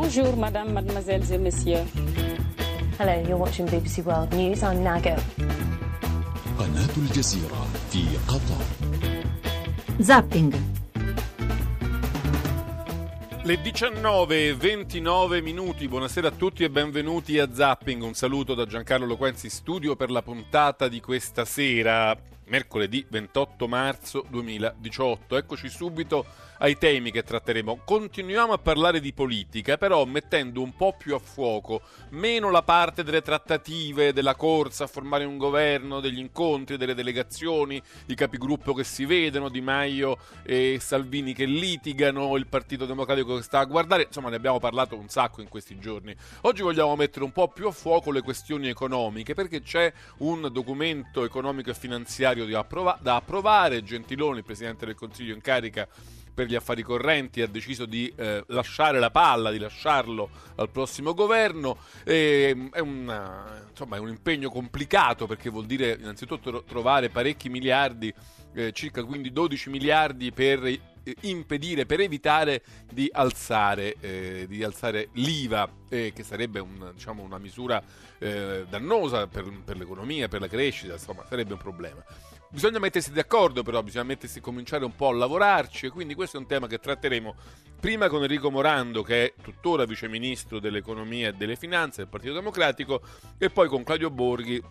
Bonjour, madame, mademoiselles et messieurs. Hello, you're watching BBC World News. I'm Nago. قناة الجزيرة في قطر Zapping. Le 19.29 minuti, buonasera a tutti e benvenuti a Zapping. Un saluto da Giancarlo Loquenzi, studio per la puntata di questa sera, mercoledì 28 marzo 2018. Eccoci subito ai temi che tratteremo. Continuiamo a parlare di politica, però mettendo un po' più a fuoco, meno la parte delle trattative, della corsa a formare un governo, degli incontri, delle delegazioni, i capigruppo che si vedono, Di Maio e Salvini che litigano, il Partito Democratico che sta a guardare, insomma ne abbiamo parlato un sacco in questi giorni. Oggi vogliamo mettere un po' più a fuoco le questioni economiche perché c'è un documento economico e finanziario da, approva- da approvare, Gentiloni, il Presidente del Consiglio in carica, per gli affari correnti ha deciso di eh, lasciare la palla, di lasciarlo al prossimo governo. E, è, una, insomma, è, un impegno complicato perché vuol dire innanzitutto trovare parecchi miliardi, eh, circa quindi 12 miliardi per eh, impedire, per evitare di alzare, eh, di alzare l'IVA, eh, che sarebbe un, diciamo, una misura dannosa per, per l'economia, per la crescita, insomma sarebbe un problema. Bisogna mettersi d'accordo, però bisogna mettersi cominciare un po' a lavorarci e quindi questo è un tema che tratteremo prima con Enrico Morando, che è tuttora viceministro dell'economia e delle finanze del Partito Democratico, e poi con Claudio Borghi,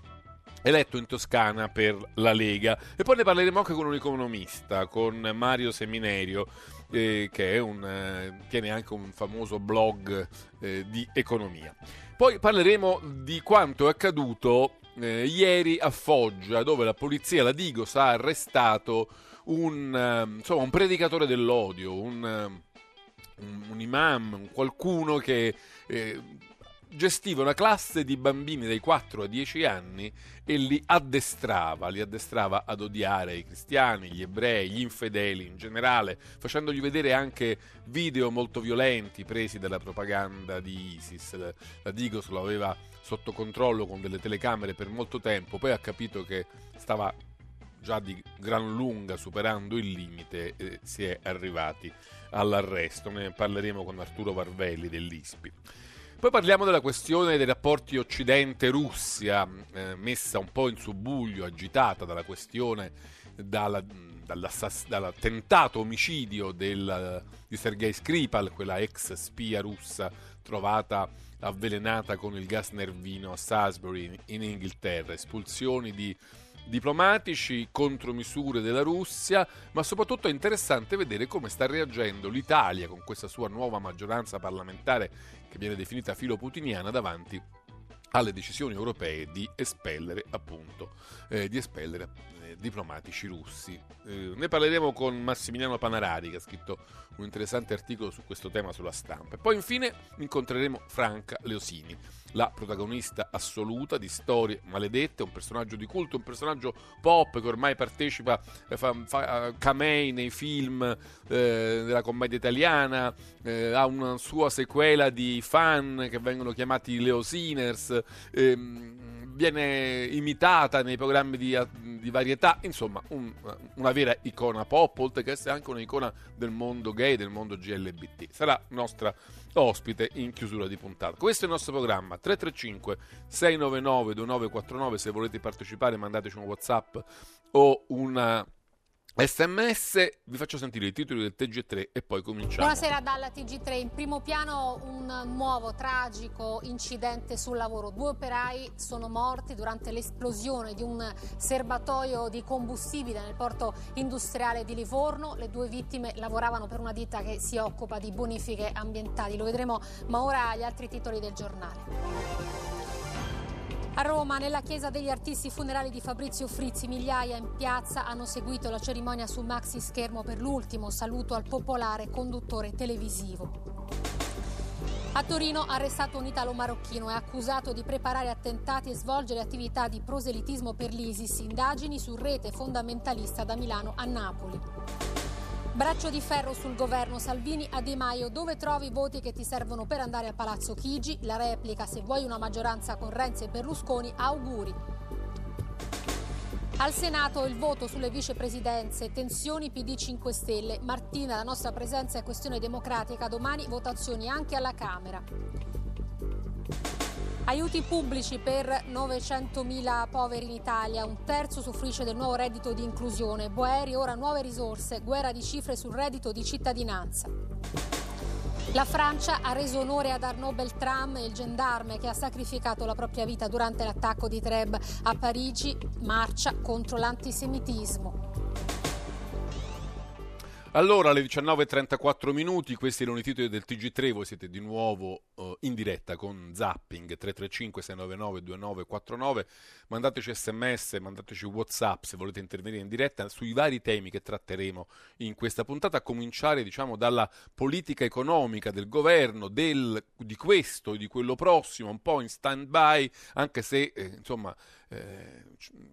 eletto in Toscana per la Lega. E poi ne parleremo anche con un economista, con Mario Seminerio, eh, che un, eh, tiene anche un famoso blog eh, di economia. Poi parleremo di quanto è accaduto eh, ieri a Foggia, dove la polizia, la Digos, ha arrestato un, uh, insomma, un predicatore dell'odio, un, uh, un, un, imam, un qualcuno che eh, gestiva una classe di bambini dai 4 a 10 anni e li addestrava, li addestrava ad odiare i cristiani, gli ebrei, gli infedeli in generale, facendogli vedere anche video molto violenti presi dalla propaganda di ISIS. La Digos lo aveva sotto controllo con delle telecamere per molto tempo, poi ha capito che stava già di gran lunga superando il limite e si è arrivati all'arresto. Ne parleremo con Arturo Varvelli dell'ISPI. Poi parliamo della questione dei rapporti Occidente-Russia, eh, messa un po' in subbuglio, agitata dalla questione, dalla, dal tentato omicidio del, di Sergei Skripal, quella ex spia russa trovata avvelenata con il gas nervino a Salisbury in Inghilterra, espulsioni di diplomatici, contromisure della Russia, ma soprattutto è interessante vedere come sta reagendo l'Italia con questa sua nuova maggioranza parlamentare che viene definita filoputiniana davanti alle decisioni europee di espellere appunto eh, di espellere diplomatici russi. Eh, ne parleremo con Massimiliano Panarari che ha scritto un interessante articolo su questo tema sulla stampa. E poi infine incontreremo Franca Leosini, la protagonista assoluta di Storie Maledette, un personaggio di culto, un personaggio pop che ormai partecipa, eh, fa, fa camei nei film eh, della commedia italiana, eh, ha una sua sequela di fan che vengono chiamati Leosiners. Ehm, viene imitata nei programmi di, di varietà, insomma un, una vera icona pop, oltre che essere anche un'icona del mondo gay, del mondo GLBT. Sarà nostra ospite in chiusura di puntata. Questo è il nostro programma 335 699 2949, se volete partecipare mandateci un Whatsapp o una SMS, vi faccio sentire i titoli del TG3 e poi cominciamo. Buonasera dalla TG3. In primo piano un nuovo tragico incidente sul lavoro. Due operai sono morti durante l'esplosione di un serbatoio di combustibile nel porto industriale di Livorno. Le due vittime lavoravano per una ditta che si occupa di bonifiche ambientali. Lo vedremo, ma ora gli altri titoli del giornale. A Roma, nella chiesa degli artisti funerali di Fabrizio Frizzi, migliaia in piazza hanno seguito la cerimonia sul maxi schermo per l'ultimo saluto al popolare conduttore televisivo. A Torino arrestato un italo-marocchino è accusato di preparare attentati e svolgere attività di proselitismo per l'ISIS, indagini su rete fondamentalista da Milano a Napoli. Braccio di ferro sul governo Salvini a Di Maio, dove trovi i voti che ti servono per andare a Palazzo Chigi? La replica, se vuoi una maggioranza con Renzi e Berlusconi, auguri. Al Senato il voto sulle vicepresidenze, tensioni PD 5 Stelle. Martina, la nostra presenza è questione democratica, domani votazioni anche alla Camera. Aiuti pubblici per 900.000 poveri in Italia, un terzo soffrisce del nuovo reddito di inclusione. Boeri ora nuove risorse, guerra di cifre sul reddito di cittadinanza. La Francia ha reso onore ad Arnaud Beltrame, il gendarme che ha sacrificato la propria vita durante l'attacco di Treb a Parigi, marcia contro l'antisemitismo. Allora, alle 19.34 minuti, questi erano i titoli del TG3, voi siete di nuovo in diretta con Zapping 335-699-2949, mandateci sms, mandateci whatsapp se volete intervenire in diretta sui vari temi che tratteremo in questa puntata, a cominciare diciamo dalla politica economica del governo, del, di questo e di quello prossimo, un po' in stand by, anche se eh, insomma eh,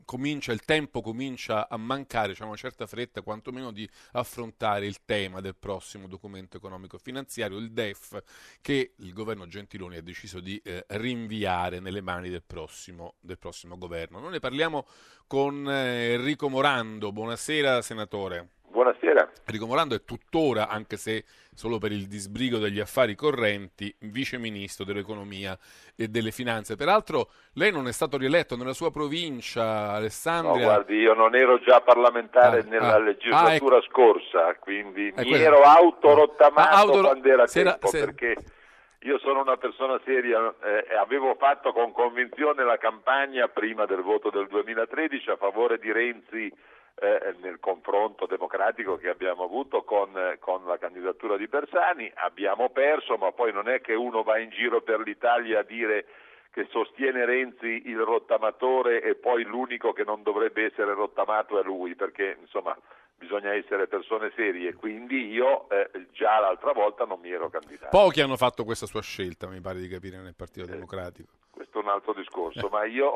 comincia, il tempo comincia a mancare, c'è una certa fretta quantomeno di affrontare il tema del prossimo documento economico finanziario, il DEF, che il governo Gentiloni ha deciso di eh, rinviare nelle mani del prossimo, del prossimo governo. Noi ne parliamo con eh, Enrico Morando. Buonasera senatore. Buonasera. Enrico Morando è tuttora, anche se solo per il disbrigo degli affari correnti, vice ministro dell'economia e delle finanze. Peraltro lei non è stato rieletto nella sua provincia, Alessandria. No, guardi, io non ero già parlamentare ah, nella ah, legislatura ah, ecco. scorsa, quindi mi quello. ero autorottamato ah, auto... quando era sera, tempo, sera... perché io sono una persona seria eh, e avevo fatto con convinzione la campagna prima del voto del 2013 a favore di Renzi eh, nel confronto democratico che abbiamo avuto con, eh, con, la candidatura di Bersani, abbiamo perso, ma poi non è che uno va in giro per l'Italia a dire che sostiene Renzi il rottamatore e poi l'unico che non dovrebbe essere rottamato è lui, perché insomma bisogna essere persone serie, quindi io eh, già l'altra volta non mi ero candidato. Pochi hanno fatto questa sua scelta, mi pare di capire, nel Partito eh, Democratico. Questo è un altro discorso, ma io,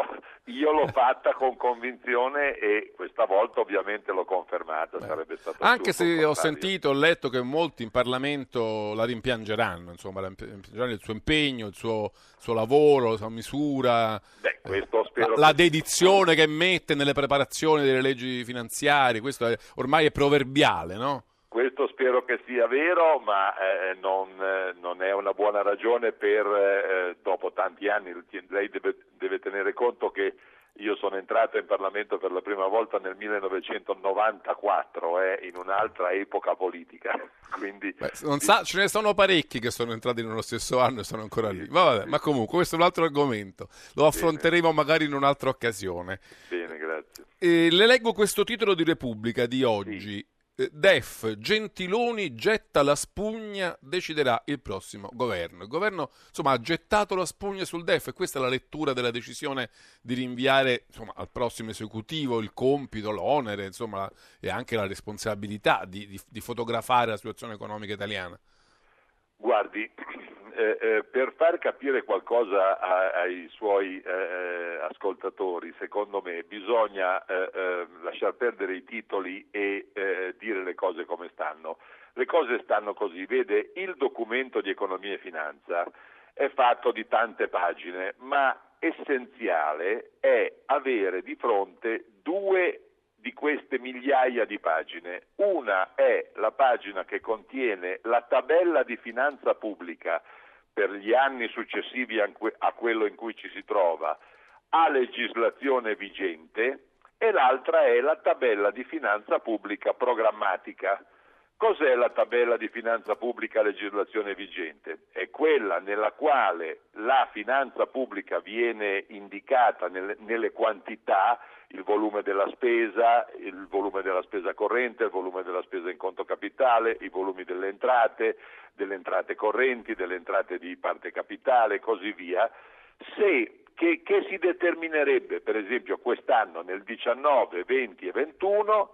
io, l'ho fatta con convinzione e questa volta ovviamente l'ho confermata. Sarebbe stato Anche se ho sentito, ho letto che molti in Parlamento la rimpiangeranno, insomma, rimpiangeranno il suo impegno, il suo, suo lavoro, la sua misura. Beh, spero la, la dedizione che mette nelle preparazioni delle leggi finanziarie, questo è, ormai è proverbiale, no? Questo spero che sia vero, ma eh, non, eh, non, è una buona ragione per, eh, dopo tanti anni, lei deve, deve, tenere conto che io sono entrato in Parlamento per la prima volta nel 1994, eh, in un'altra epoca politica. Quindi, Beh, sa, ce ne sono parecchi che sono entrati nello stesso anno e sono ancora sì, lì. Vabbè, sì. Ma comunque questo è un altro argomento, lo affronteremo Bene. magari in un'altra occasione. Bene, grazie. le leggo questo titolo di Repubblica di oggi. Sì. Eh, DEF, Gentiloni getta la spugna, deciderà il prossimo governo. Il governo insomma, ha gettato la spugna sul DEF e questa è la lettura della decisione di rinviare insomma, al prossimo esecutivo il compito, l'onere insomma, e anche la responsabilità di, di, di fotografare la situazione economica italiana. Guardi, eh, eh, per far capire qualcosa a, ai suoi eh, eh ascoltatori, secondo me bisogna eh, eh, lasciar perdere i titoli e dire le cose come stanno. Le cose stanno così, vede, il documento di economia e finanza è fatto di tante pagine, ma essenziale è avere di fronte due di queste migliaia di pagine. Una è la pagina che contiene la tabella di finanza pubblica per gli anni successivi a quello in cui ci si trova a legislazione vigente e l'altra è la tabella di finanza pubblica programmatica. Cos'è la tabella di finanza pubblica a legislazione vigente? È quella nella quale la finanza pubblica viene indicata nelle, quantità il volume della spesa, il volume della spesa corrente, il volume della spesa in conto capitale, i volumi delle entrate, delle entrate correnti, delle entrate di parte capitale e così via, se, che, che si determinerebbe per esempio quest'anno nel 19, 20 e 21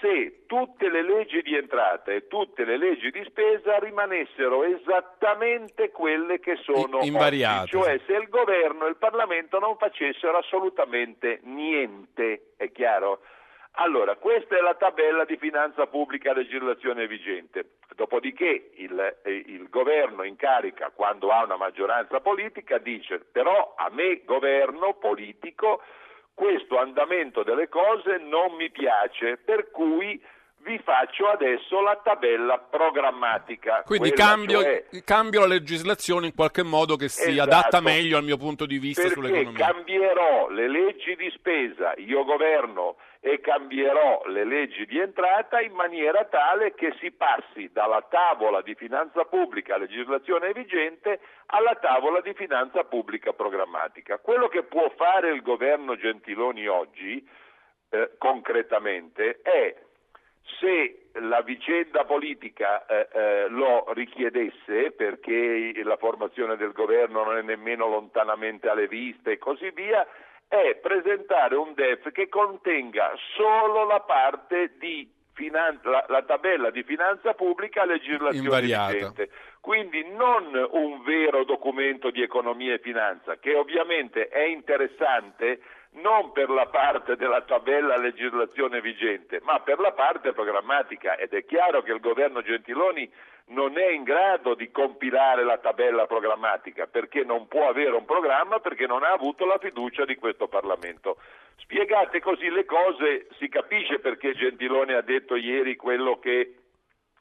se tutte le leggi di entrata e tutte le leggi di spesa rimanessero esattamente quelle che sono invariate, oggi, cioè se il governo e il Parlamento non facessero assolutamente niente, è chiaro? Allora, questa è la tabella di finanza pubblica a legislazione vigente. Dopodiché il, eh, il, governo in carica, quando ha una maggioranza politica, dice però a me governo politico questo andamento delle cose non mi piace, per cui vi faccio adesso la tabella programmatica. Quindi cambio, cioè- cambio la legislazione in qualche modo che si Esatto. adatta meglio al mio punto di vista perché sull'economia. cambierò le leggi di spesa, io governo e cambierò le leggi di entrata in maniera tale che si passi dalla tavola di finanza pubblica a legislazione vigente alla tavola di finanza pubblica programmatica. Quello che può fare il governo Gentiloni oggi eh, concretamente è se la vicenda politica eh, eh, lo richiedesse, perché la formazione del governo non è nemmeno lontanamente alle viste e così via, è presentare un DEF che contenga solo la parte di finanza, la, la tabella di finanza pubblica a legislazione Invariata. vigente. Quindi non un vero documento di economia e finanza, che ovviamente è interessante non per la parte della tabella legislazione vigente, ma per la parte programmatica ed è chiaro che il governo Gentiloni non è in grado di compilare la tabella programmatica perché non può avere un programma perché non ha avuto la fiducia di questo Parlamento. Spiegate così le cose si capisce perché Gentiloni ha detto ieri quello che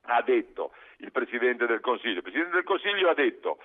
ha detto il Presidente del Consiglio. Il Presidente del Consiglio ha detto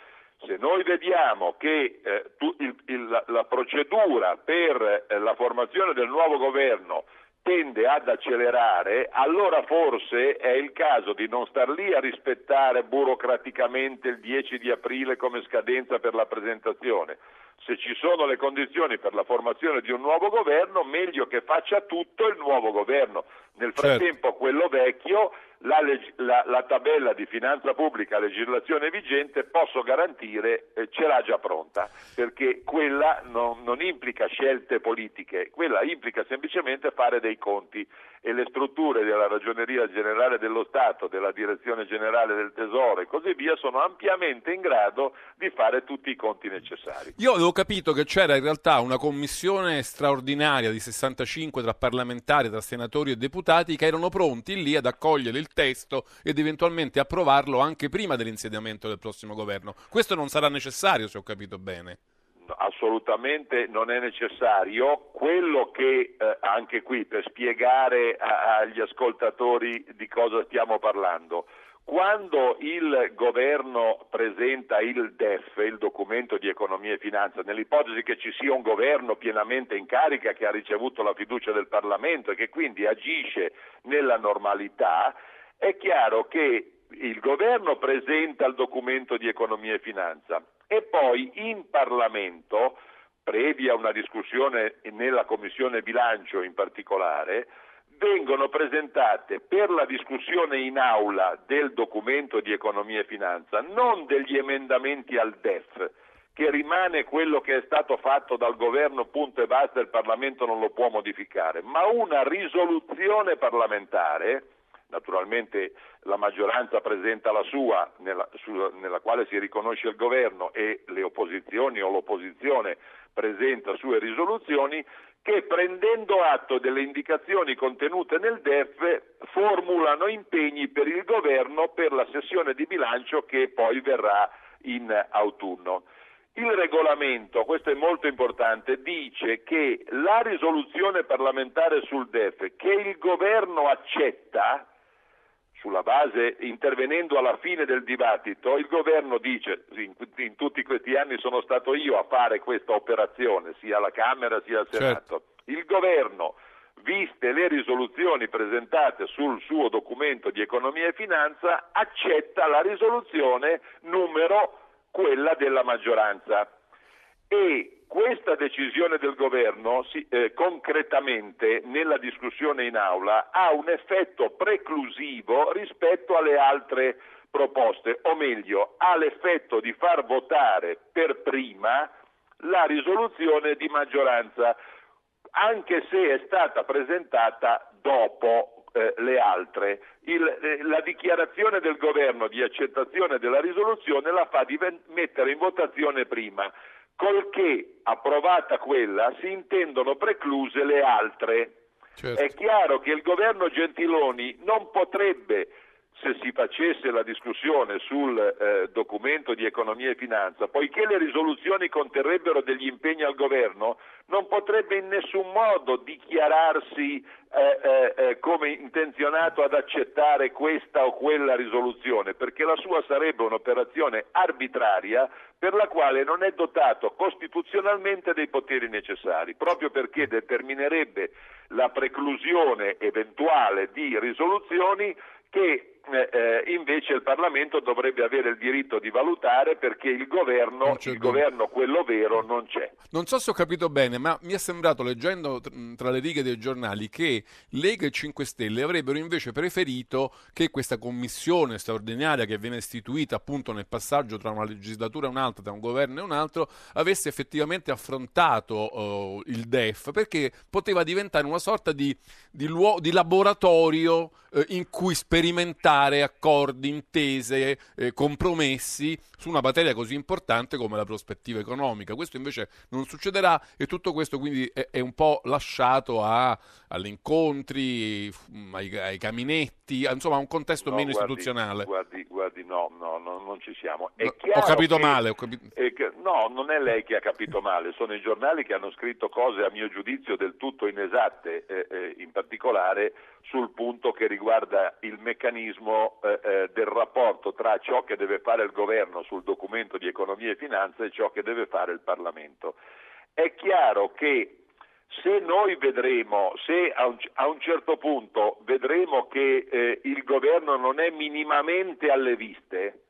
se noi vediamo che eh, tu- il- il- la, la procedura per eh, la formazione del nuovo governo tende ad accelerare, allora forse è il caso di non star lì a rispettare burocraticamente il 10 di aprile come scadenza per la presentazione. Se ci sono le condizioni per la formazione di un nuovo governo, meglio che faccia tutto il nuovo governo. Nel Certo. frattempo quello vecchio, la, la- la tabella di finanza pubblica a legislazione vigente, posso garantire, eh, ce l'ha già pronta, perché quella non, non implica scelte politiche, quella implica semplicemente fare dei conti e le strutture della Ragioneria Generale dello Stato, della Direzione Generale del Tesoro e così via sono ampiamente in grado di fare tutti i conti necessari. Io avevo capito che c'era in realtà una commissione straordinaria di 65 tra parlamentari, tra senatori e deputati che erano pronti lì ad accogliere il testo ed eventualmente approvarlo anche prima dell'insediamento del prossimo governo. Questo non sarà necessario, se ho capito bene. Assolutamente non è necessario. Quello che eh, anche qui per spiegare a- agli ascoltatori di cosa stiamo parlando, quando il governo presenta il DEF, il documento di economia e finanza, nell'ipotesi che ci sia un governo pienamente in carica che ha ricevuto la fiducia del Parlamento e che quindi agisce nella normalità, è chiaro che il governo presenta il documento di economia e finanza e poi in Parlamento, previa una discussione nella Commissione bilancio in particolare, vengono presentate per la discussione in aula del documento di economia e finanza non degli emendamenti al DEF, che rimane quello che è stato fatto dal governo punto e basta, il Parlamento non lo può modificare, ma una risoluzione parlamentare naturalmente la maggioranza presenta la sua, nella, su- nella quale si riconosce il governo e le opposizioni o l'opposizione presenta sue risoluzioni, che prendendo atto delle indicazioni contenute nel DEF formulano impegni per il governo per la sessione di bilancio che poi verrà in autunno. Il regolamento, questo è molto importante, dice che la risoluzione parlamentare sul DEF che il governo accetta, sulla base, intervenendo alla fine del dibattito, il governo dice, in, in tutti questi anni sono stato io a fare questa operazione, sia alla Camera sia al Senato, il governo, viste le risoluzioni presentate sul suo documento di economia e finanza, accetta la risoluzione numero quella della maggioranza. E questa decisione del governo si- eh, concretamente nella discussione in aula ha un effetto preclusivo rispetto alle altre proposte, o meglio, ha l'effetto di far votare per prima la risoluzione di maggioranza, anche se è stata presentata dopo eh, le altre. Il- eh, la dichiarazione del governo di accettazione della risoluzione la fa diven- mettere in votazione prima, col che approvata quella si intendono precluse le altre. Certo. È chiaro che il governo Gentiloni non potrebbe se si facesse la discussione sul eh, documento di economia e finanza, poiché le risoluzioni conterrebbero degli impegni al governo, non potrebbe in nessun modo dichiararsi eh, eh, eh, come intenzionato ad accettare questa o quella risoluzione, perché la sua sarebbe un'operazione arbitraria per la quale non è dotato costituzionalmente dei poteri necessari, proprio perché determinerebbe la preclusione eventuale di risoluzioni che eh, eh, invece il Parlamento dovrebbe avere il diritto di valutare perché il governo, il governo, quello vero, non c'è. Non so se ho capito bene, ma mi è sembrato, leggendo tra le righe dei giornali, che Lega e 5 Stelle avrebbero invece preferito che questa commissione straordinaria che viene istituita appunto nel passaggio tra una legislatura e un'altra, tra un governo e un altro, avesse effettivamente affrontato uh, il DEF, perché poteva diventare una sorta di, di, luo- di laboratorio uh, in cui sperimentare trovare accordi, intese, eh, compromessi su una materia così importante come la prospettiva economica. Questo invece non succederà e tutto questo quindi è, è un po' lasciato a, agli incontri, ai, ai, caminetti, insomma a un contesto no, meno guardi, istituzionale. Guardi, guardi no, no, no, non ci siamo. Ho capito che, male. Ho capito... Che, no, non è lei che ha capito male, sono i giornali che hanno scritto cose a mio giudizio del tutto inesatte, eh, eh, in particolare sul punto che riguarda il meccanismo eh, eh, del rapporto tra ciò che deve fare il governo sul documento di economia e finanza e ciò che deve fare il Parlamento. È chiaro che se noi vedremo, se a un, a un certo punto vedremo che eh, il governo non è minimamente alle viste,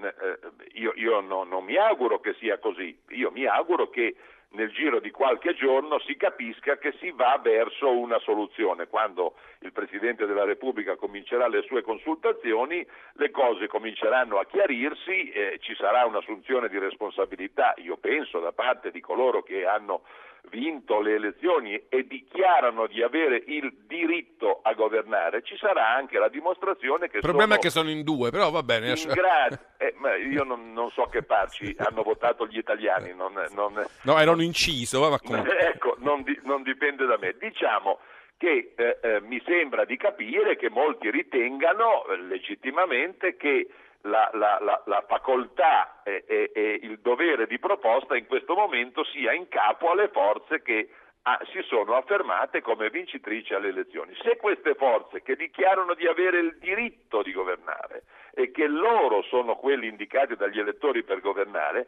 eh, eh, io, io no, non mi auguro che sia così, io mi auguro che nel giro di qualche giorno si capisca che si va verso una soluzione. Quando il Presidente della Repubblica comincerà le sue consultazioni, le cose cominceranno a chiarirsi, eh, ci sarà un'assunzione di responsabilità, io penso, da parte di coloro che hanno vinto le elezioni e dichiarano di avere il diritto a governare, ci sarà anche la dimostrazione che il problema è che sono in due, però va bene. In grado, eh, io non, non, so che parci hanno votato gli italiani. Non, non, no, erano inciso. Va, ecco, non, di, non, dipende da me. Diciamo che eh, eh, mi sembra di capire che molti ritengano eh, legittimamente che la, la, la, la facoltà e, e, e, il dovere di proposta in questo momento sia in capo alle forze che ah, si sono affermate come vincitrici alle elezioni. Se queste forze che dichiarano di avere il diritto di governare e che loro sono quelli indicati dagli elettori per governare,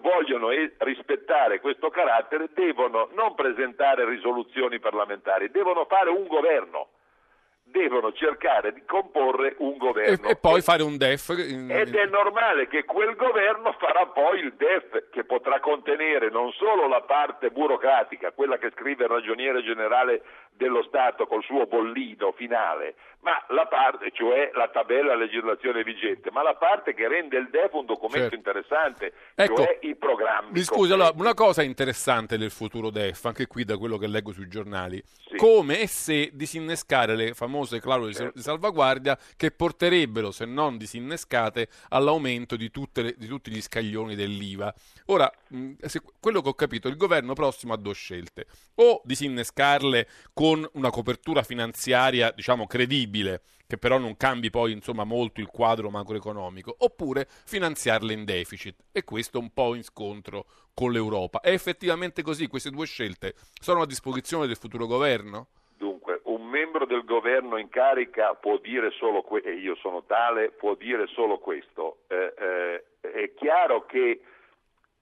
vogliono rispettare questo carattere, devono non presentare risoluzioni parlamentari, devono fare un governo devono cercare di comporre un governo. E, e poi fare un DEF. Ed è normale che quel governo farà poi il DEF che potrà contenere non solo la parte burocratica, quella che scrive il ragioniere generale dello Stato col suo bollino finale, ma la parte, cioè la tabella legislazione vigente, ma la parte che rende il DEF un documento certo. interessante, ecco, cioè i programmi. Mi scusi, allora, una cosa interessante del futuro DEF, anche qui da quello che leggo sui giornali, sì. come e se disinnescare le famose clausole certo. di salvaguardia che porterebbero, se non disinnescate, all'aumento di, le, di tutti gli scaglioni dell'IVA. Ora, se, quello che ho capito, il governo prossimo ha due scelte, o disinnescarle con con una copertura finanziaria, diciamo, credibile, che però non cambi poi insomma molto il quadro macroeconomico, oppure finanziarle in deficit e questo un po' in scontro con l'Europa. È effettivamente così? Queste due scelte sono a disposizione del futuro governo? Dunque, un membro del governo in carica può dire solo questo, e io sono tale, può dire solo questo. Eh, eh, è chiaro che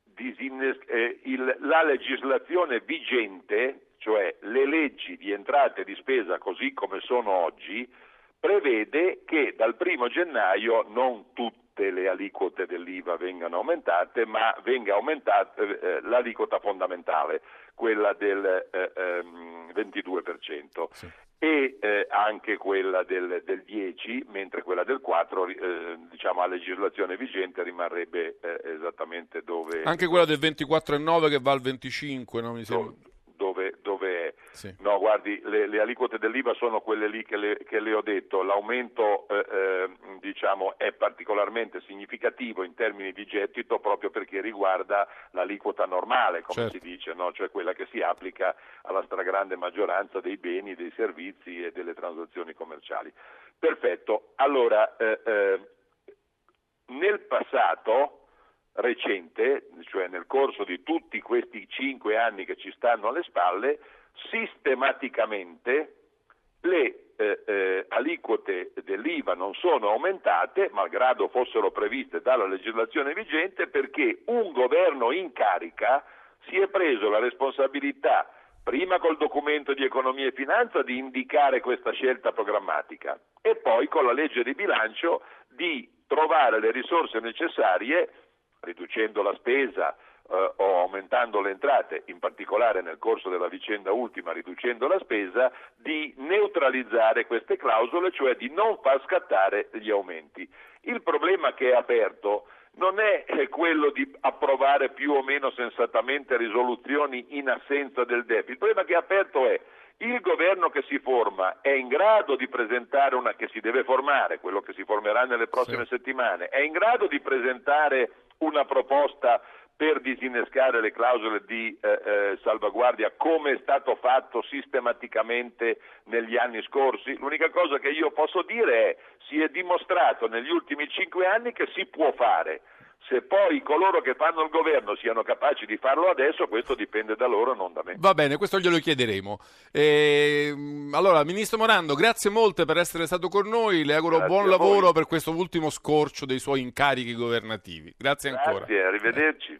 disinnes- eh, il, la legislazione vigente cioè le leggi di entrata e di spesa così come sono oggi, prevede che dal primo gennaio non tutte le aliquote dell'IVA vengano aumentate, ma venga aumentata eh, l'aliquota fondamentale, quella del eh, ehm, 22%. Sì. E eh, anche quella del, del, 10, mentre quella del 4, eh, diciamo a legislazione vigente, rimarrebbe eh, esattamente dove. Anche quella del 24,9 che va al 25, no? Mi sembra. Dove, dove Sì. No, guardi, le, le aliquote dell'IVA sono quelle lì che le, che le ho detto. L'aumento eh, eh, diciamo, è particolarmente significativo in termini di gettito proprio perché riguarda l'aliquota normale, come Certo. si dice, no? cioè quella che si applica alla stragrande maggioranza dei beni, dei servizi e delle transazioni commerciali. Perfetto. Allora, eh, eh, nel passato recente, cioè nel corso di tutti questi cinque anni che ci stanno alle spalle, sistematicamente le eh, eh, aliquote dell'IVA non sono aumentate, malgrado fossero previste dalla legislazione vigente, perché un governo in carica si è preso la responsabilità, prima col documento di economia e finanza, di indicare questa scelta programmatica e poi con la legge di bilancio di trovare le risorse necessarie, riducendo la spesa eh, o aumentando le entrate, in particolare nel corso della vicenda ultima riducendo la spesa, di neutralizzare queste clausole, cioè di non far scattare gli aumenti. Il problema che è aperto non è eh, quello di approvare più o meno sensatamente risoluzioni in assenza del DEF, il problema che è aperto è il governo che si forma è in grado di presentare una che si deve formare, quello che si formerà nelle prossime settimane, è in grado di presentare una proposta per disinnescare le clausole di eh, eh, salvaguardia come è stato fatto sistematicamente negli anni scorsi? L'unica cosa che io posso dire è si è dimostrato negli ultimi cinque anni che si può fare. Se poi coloro che fanno il governo siano capaci di farlo adesso, questo dipende da loro, non da me. Va bene, questo glielo chiederemo. Ehm, allora, Ministro Morando, grazie molte per essere stato con noi. Le auguro Grazie buon voi. lavoro per questo ultimo scorcio dei suoi incarichi governativi. Grazie ancora. Grazie, arrivederci.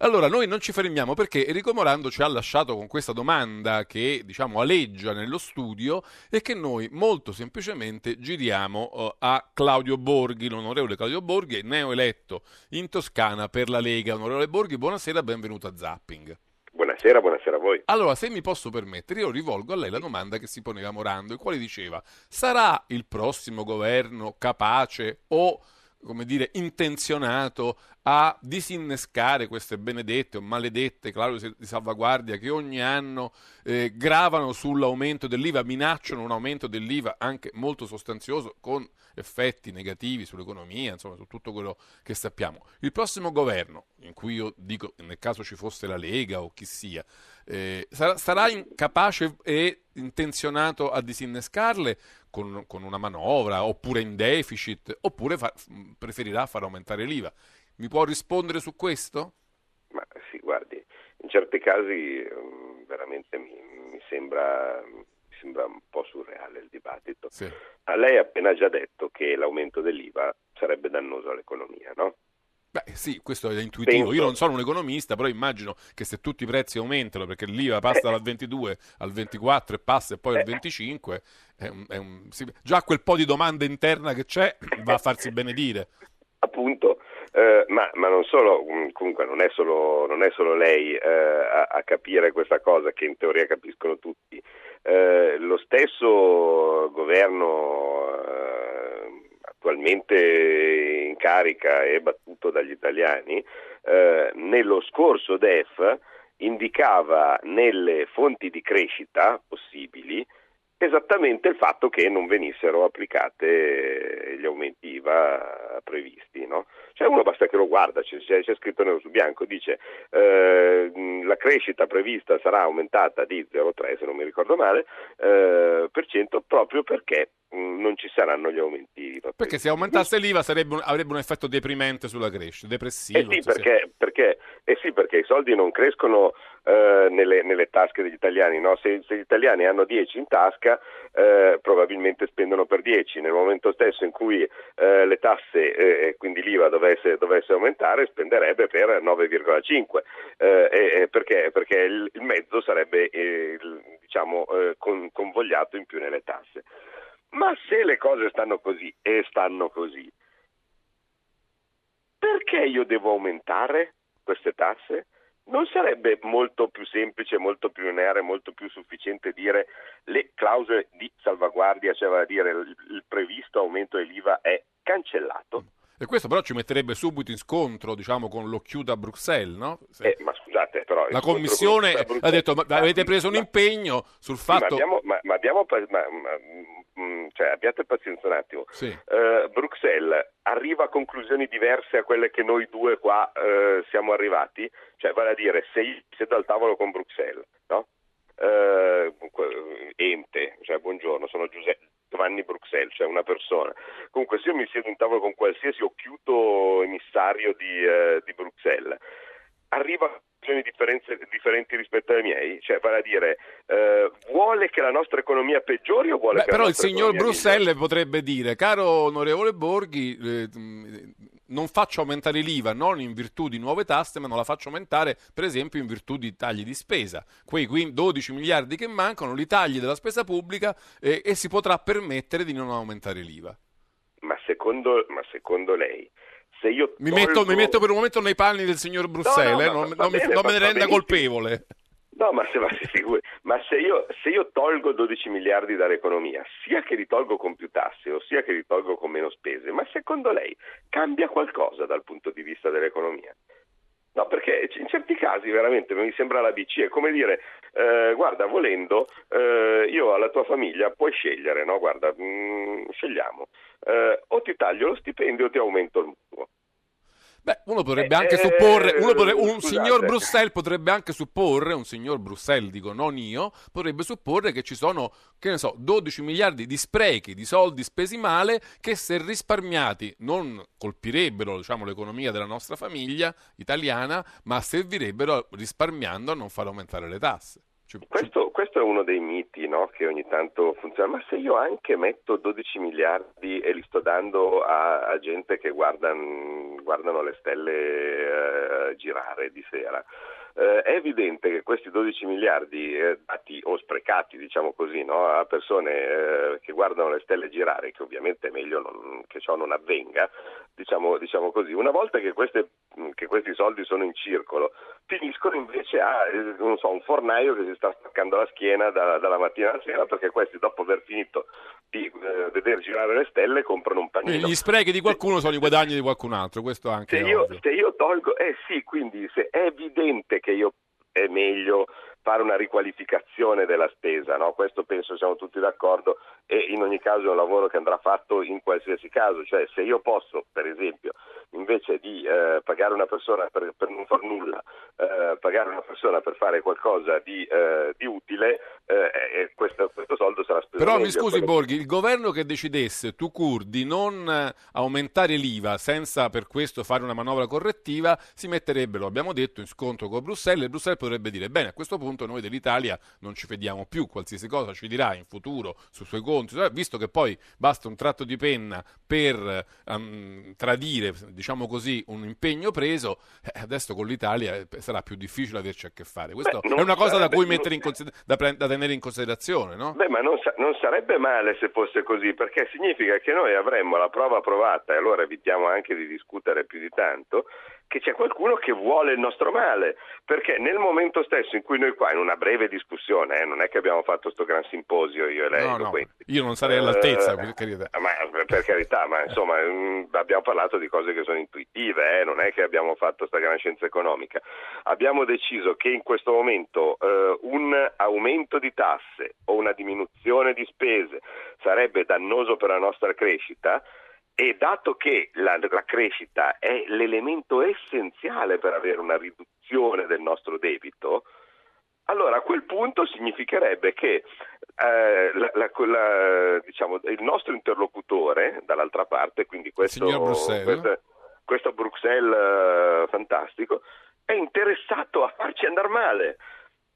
Allora, noi non ci fermiamo perché Enrico Morando ci ha lasciato con questa domanda che, diciamo, aleggia nello studio e che noi molto semplicemente giriamo eh, a Claudio Borghi, l'onorevole Claudio Borghi, neoeletto in Toscana per la Lega. Onorevole Borghi, buonasera, benvenuto a Zapping. Buonasera, buonasera a voi. Allora, se mi posso permettere, io rivolgo a lei la domanda che si poneva Morando, il quale diceva: sarà il prossimo governo capace o, come dire, intenzionato a disinnescare queste benedette o maledette clausole di salvaguardia che ogni anno eh, gravano sull'aumento dell'IVA, minacciano un aumento dell'IVA anche molto sostanzioso con effetti negativi sull'economia, insomma, su tutto quello che sappiamo. Il prossimo governo, in cui io dico, nel caso ci fosse la Lega o chi sia, eh, sarà, sarà in- capace e intenzionato a disinnescarle con, con una manovra oppure in deficit oppure fa- preferirà far aumentare l'IVA. Mi può rispondere su questo? Ma sì, guardi, in certi casi mm, veramente mi, mi sembra, sembra un po' surreale il dibattito. Sì. Lei ha appena già detto che l'aumento dell'IVA sarebbe dannoso all'economia, no? Beh, sì, questo è intuitivo. Penso- Io non sono un economista, però immagino che se tutti i prezzi aumentano perché l'IVA passa dal 22 al 24 e passa e poi al Eh. 25, è un- è un- sì, già quel po' di domanda interna che c'è va a farsi benedire. Appunto, eh, ma, ma non solo, mm, comunque non è solo, non è solo lei eh, a, a capire questa cosa che in teoria capiscono tutti. Eh, lo stesso governo eh, attualmente in carica e battuto dagli italiani, eh, nello scorso DEF indicava nelle fonti di crescita possibili esattamente il fatto che non venissero applicate gli aumenti IVA previsti. No? Cioè uno basta che lo guarda, c'è, c'è- scritto nero su bianco, dice eh, la crescita prevista sarà aumentata di 0,3 se non mi ricordo male, eh, per cento proprio perché mh, non ci saranno gli aumenti. Perché se aumentasse l'IVA sarebbe un- avrebbe un effetto deprimente sulla crescita, depressivo. Eh sì, so se- perché, perché- eh sì, perché i soldi non crescono eh, nelle, nelle tasche degli italiani, no? se, se gli italiani hanno 10 in tasca eh, probabilmente spendono per 10, nel momento stesso in cui eh, le tasse quindi l'IVA dovesse, dovesse aumentare spenderebbe per 9,5 eh, perché, perché il, mezzo sarebbe eh, diciamo, eh, con- convogliato in più nelle tasse. Ma se le cose stanno così e stanno così, perché io devo aumentare queste tasse? Non sarebbe molto più semplice, molto più lineare, molto più sufficiente dire le clausole di salvaguardia, cioè vale a dire il previsto aumento dell'IVA è cancellato? E questo però ci metterebbe subito in scontro, diciamo, con l'occhiuta a Bruxelles, no? Se- Eh, ma scusate, però la Commissione ha detto ma avete preso un impegno sul fatto... Sì, ma abbiamo, ma, ma abbiamo ma, mm, cioè, abbiate pazienza un attimo. Sì. Uh, Bruxelles arriva a conclusioni diverse a quelle che noi due qua uh, siamo arrivati? Cioè, vale a dire, se io siedo al tavolo con Bruxelles, no? Uh, ente, cioè, buongiorno, sono Giuseppe, Giovanni Bruxelles, cioè una persona. Comunque se io mi siedo in tavola con qualsiasi occhiuto emissario di, eh, di Bruxelles, arriva conclusioni differenti rispetto ai miei, cioè vale a dire eh, vuole che la nostra economia peggiori o vuole Beh, che però il signor Bruxelles migliori? potrebbe dire caro onorevole Borghi eh, non faccio aumentare l'IVA non in virtù di nuove tasse, ma non la faccio aumentare, per esempio, in virtù di tagli di spesa. Quei 12 miliardi che mancano, li tagli della spesa pubblica eh, e si potrà permettere di non aumentare l'IVA. Ma secondo, ma secondo lei, se io Mi, tolgo... metto, mi metto per un momento nei panni del signor Bruxelles, no, eh, ma- non, non mi, non me ne renda benissimo. colpevole. No, ma se, ma figuri- ma se io, se io tolgo 12 miliardi dall'economia, sia che li tolgo con più tasse o sia che li tolgo con meno spese, ma secondo lei cambia qualcosa dal punto di vista dell'economia? No, perché in certi casi veramente mi sembra la BCE, è come dire, eh, guarda, volendo, eh, io alla tua famiglia puoi scegliere, no? Guarda, mm, scegliamo, Eh, o ti taglio lo stipendio o ti aumento il mutuo. Beh, uno potrebbe Eh, anche eh, supporre, potrebbe- un scusate. signor Bruxelles potrebbe anche supporre, un signor Bruxelles dico non io, potrebbe supporre che ci sono, che ne so, 12 miliardi di sprechi, di soldi spesi male, che se risparmiati non colpirebbero diciamo, l'economia della nostra famiglia italiana, ma servirebbero risparmiando a non far aumentare le tasse. Questo, questo è uno dei miti no, che ogni tanto funziona, ma se io anche metto 12 miliardi e li sto dando a, a gente che guardan- guardano le stelle eh, girare di sera, eh, è evidente che questi 12 miliardi eh, dati o sprecati, diciamo così, no, a persone eh, che guardano le stelle girare, che ovviamente è meglio non- che ciò non avvenga, diciamo, diciamo così, una volta che, queste- che questi soldi sono in circolo, finiscono invece a eh, non so, un fornaio che si sta staccando la schiena da- dalla mattina alla sera perché questi dopo aver finito di eh, vedere girare le stelle comprano un panino. Gli sprechi di qualcuno sono i guadagni di qualcun altro, questo anche Se io, se io tolgo, eh sì, quindi se è evidente che io è meglio fare una riqualificazione della spesa, no? questo penso siamo tutti d'accordo e in ogni caso è un lavoro che andrà fatto in qualsiasi caso, cioè se io posso per esempio invece di eh, pagare una persona per, per non far nulla, eh, pagare una persona per fare qualcosa di, eh, di utile, eh, questo, questo soldo sarà speso Però mi meglio. scusi Quello- Borghi, il governo che decidesse tu cur di non eh, aumentare l'IVA senza per questo fare una manovra correttiva, si metterebbe, lo abbiamo detto, in scontro con Bruxelles e Bruxelles potrebbe dire bene, a questo punto noi dell'Italia non ci vediamo più, qualsiasi cosa ci dirà in futuro sui suoi conti, visto che poi basta un tratto di penna per ehm, tradire, diciamo così, un impegno preso, eh, adesso con l'Italia eh, sarà più difficile averci a che fare. Non è una cosa da cui mettere in consider- da, pre- da tenere in considerazione, no? Beh, ma non, sa- non sarebbe male se fosse così, perché significa che noi avremmo la prova provata, e allora evitiamo anche di discutere più di tanto, che c'è qualcuno che vuole il nostro male, perché nel momento stesso in cui noi qua, in una breve discussione, eh, non è che abbiamo fatto sto gran simposio io e lei, No, no, Loquenti. io non sarei all'altezza, Eh, per carità. ma per carità, ma insomma mm, abbiamo parlato di cose che sono intuitive, eh, non è che abbiamo fatto sta gran scienza economica. Abbiamo deciso che in questo momento eh, un aumento di tasse o una diminuzione di spese sarebbe dannoso per la nostra crescita. E dato che la, la crescita è l'elemento essenziale per avere una riduzione del nostro debito, allora a quel punto significherebbe che eh, la- la- diciamo, il nostro interlocutore dall'altra parte, quindi questo, Bruxelles. questo, questo Bruxelles eh, fantastico, è interessato a farci andare male.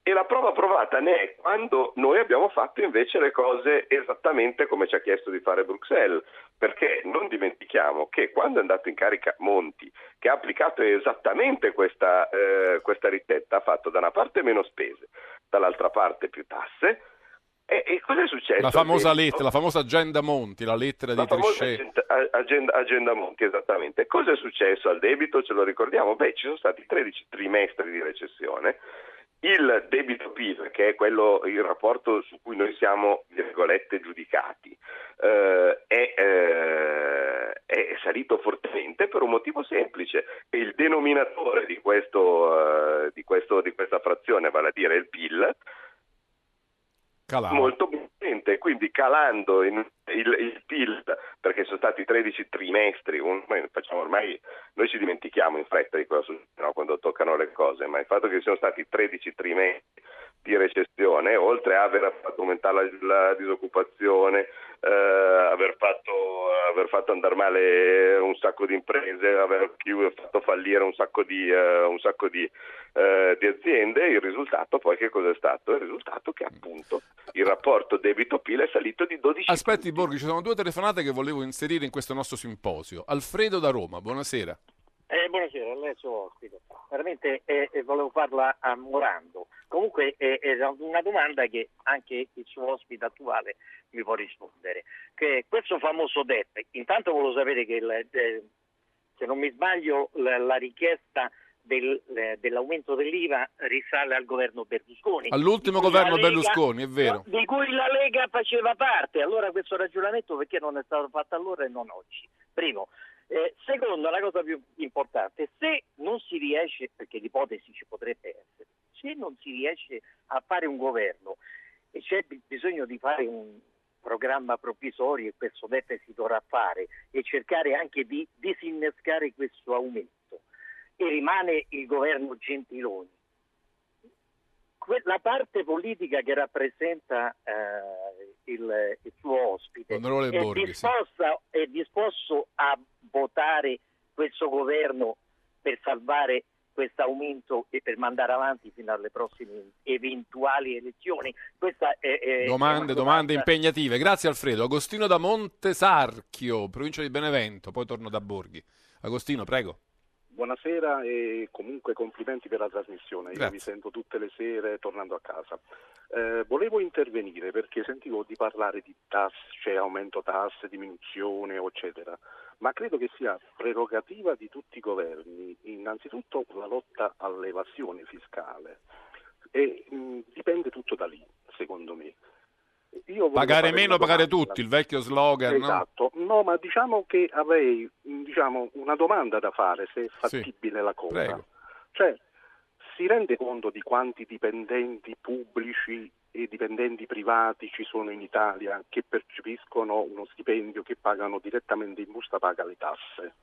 E la prova provata ne è quando noi abbiamo fatto invece le cose esattamente come ci ha chiesto di fare Bruxelles, perché non dimentichiamo che quando è andato in carica Monti, che ha applicato esattamente questa, eh, questa ricetta, ha fatto da una parte meno spese, dall'altra parte più tasse, e, e cosa è successo? La famosa lettera, la famosa agenda Monti, la lettera La di Trichet. agenda, agenda- agenda Monti, esattamente. Cosa è successo al debito? Ce lo ricordiamo? Beh, ci sono stati 13 trimestri di recessione il debito PIL, che è quello, il rapporto su cui noi siamo, virgolette, giudicati, eh, è, eh, è, salito fortemente per un motivo semplice, che il denominatore di, questo, eh, di, questo, di questa frazione, vale a dire il PIL, Calava. molto potente, quindi calando il, il, PIL, perché sono stati 13 trimestri, un, facciamo ormai, noi ci dimentichiamo in fretta di cosa no, quando toccano le cose, ma il fatto che siano stati 13 trimestri di recessione, oltre a aver fatto aumentare la, la disoccupazione, eh, aver, fatto, aver, fatto, andare male un sacco di imprese, aver fatto fallire un sacco di, uh, un sacco di, uh, di aziende, il risultato poi che cosa è stato? Il risultato è che appunto il rapporto debito-PIL è salito di 12 Aspetti Borghi, ci sono due telefonate che volevo inserire in questo nostro simposio. Alfredo da Roma, buonasera. Eh, buonasera, lei è suo ospite. Veramente eh, eh, volevo farla a Morando. Comunque è una domanda che anche il suo ospite attuale mi può rispondere. Che questo famoso DEP, intanto volevo sapere che, il, eh, se non mi sbaglio, la, la richiesta del, eh, dell'aumento dell'IVA risale al governo Berlusconi. All'ultimo governo Lega, Berlusconi, è vero. Di cui la Lega faceva parte. Allora questo ragionamento perché non è stato fatto allora e non oggi? Primo. Eh, secondo, la cosa più importante, se non si riesce, perché l'ipotesi ci potrebbe essere, se non si riesce a fare un governo e c'è bisogno di fare un programma provvisorio e questo DEF si dovrà fare e cercare anche di disinnescare questo aumento e rimane il governo Gentiloni. La parte politica che rappresenta eh, il, il, suo ospite è, Borghi, disposta, sì. è disposto a votare questo governo per salvare questo aumento e per mandare avanti fino alle prossime eventuali elezioni? È, è domande, domande impegnative. Grazie Alfredo. Agostino da Montesarchio, provincia di Benevento, poi torno da Borghi. Agostino, prego. Buonasera e comunque complimenti per la trasmissione. Io vi sento tutte le sere tornando a casa. Eh, volevo intervenire perché sentivo di parlare di tasse, cioè aumento tasse, diminuzione, eccetera ma credo che sia prerogativa di tutti i governi, innanzitutto la lotta all'evasione fiscale e mh, dipende tutto da lì, secondo me. pagare meno, pagare tutti, il vecchio slogan. Esatto, no? no, ma diciamo che avrei diciamo, una domanda da fare, se è fattibile sì, la cosa. Prego. Cioè, si rende conto di quanti dipendenti pubblici e dipendenti privati ci sono in Italia che percepiscono uno stipendio che pagano direttamente in busta paga le tasse.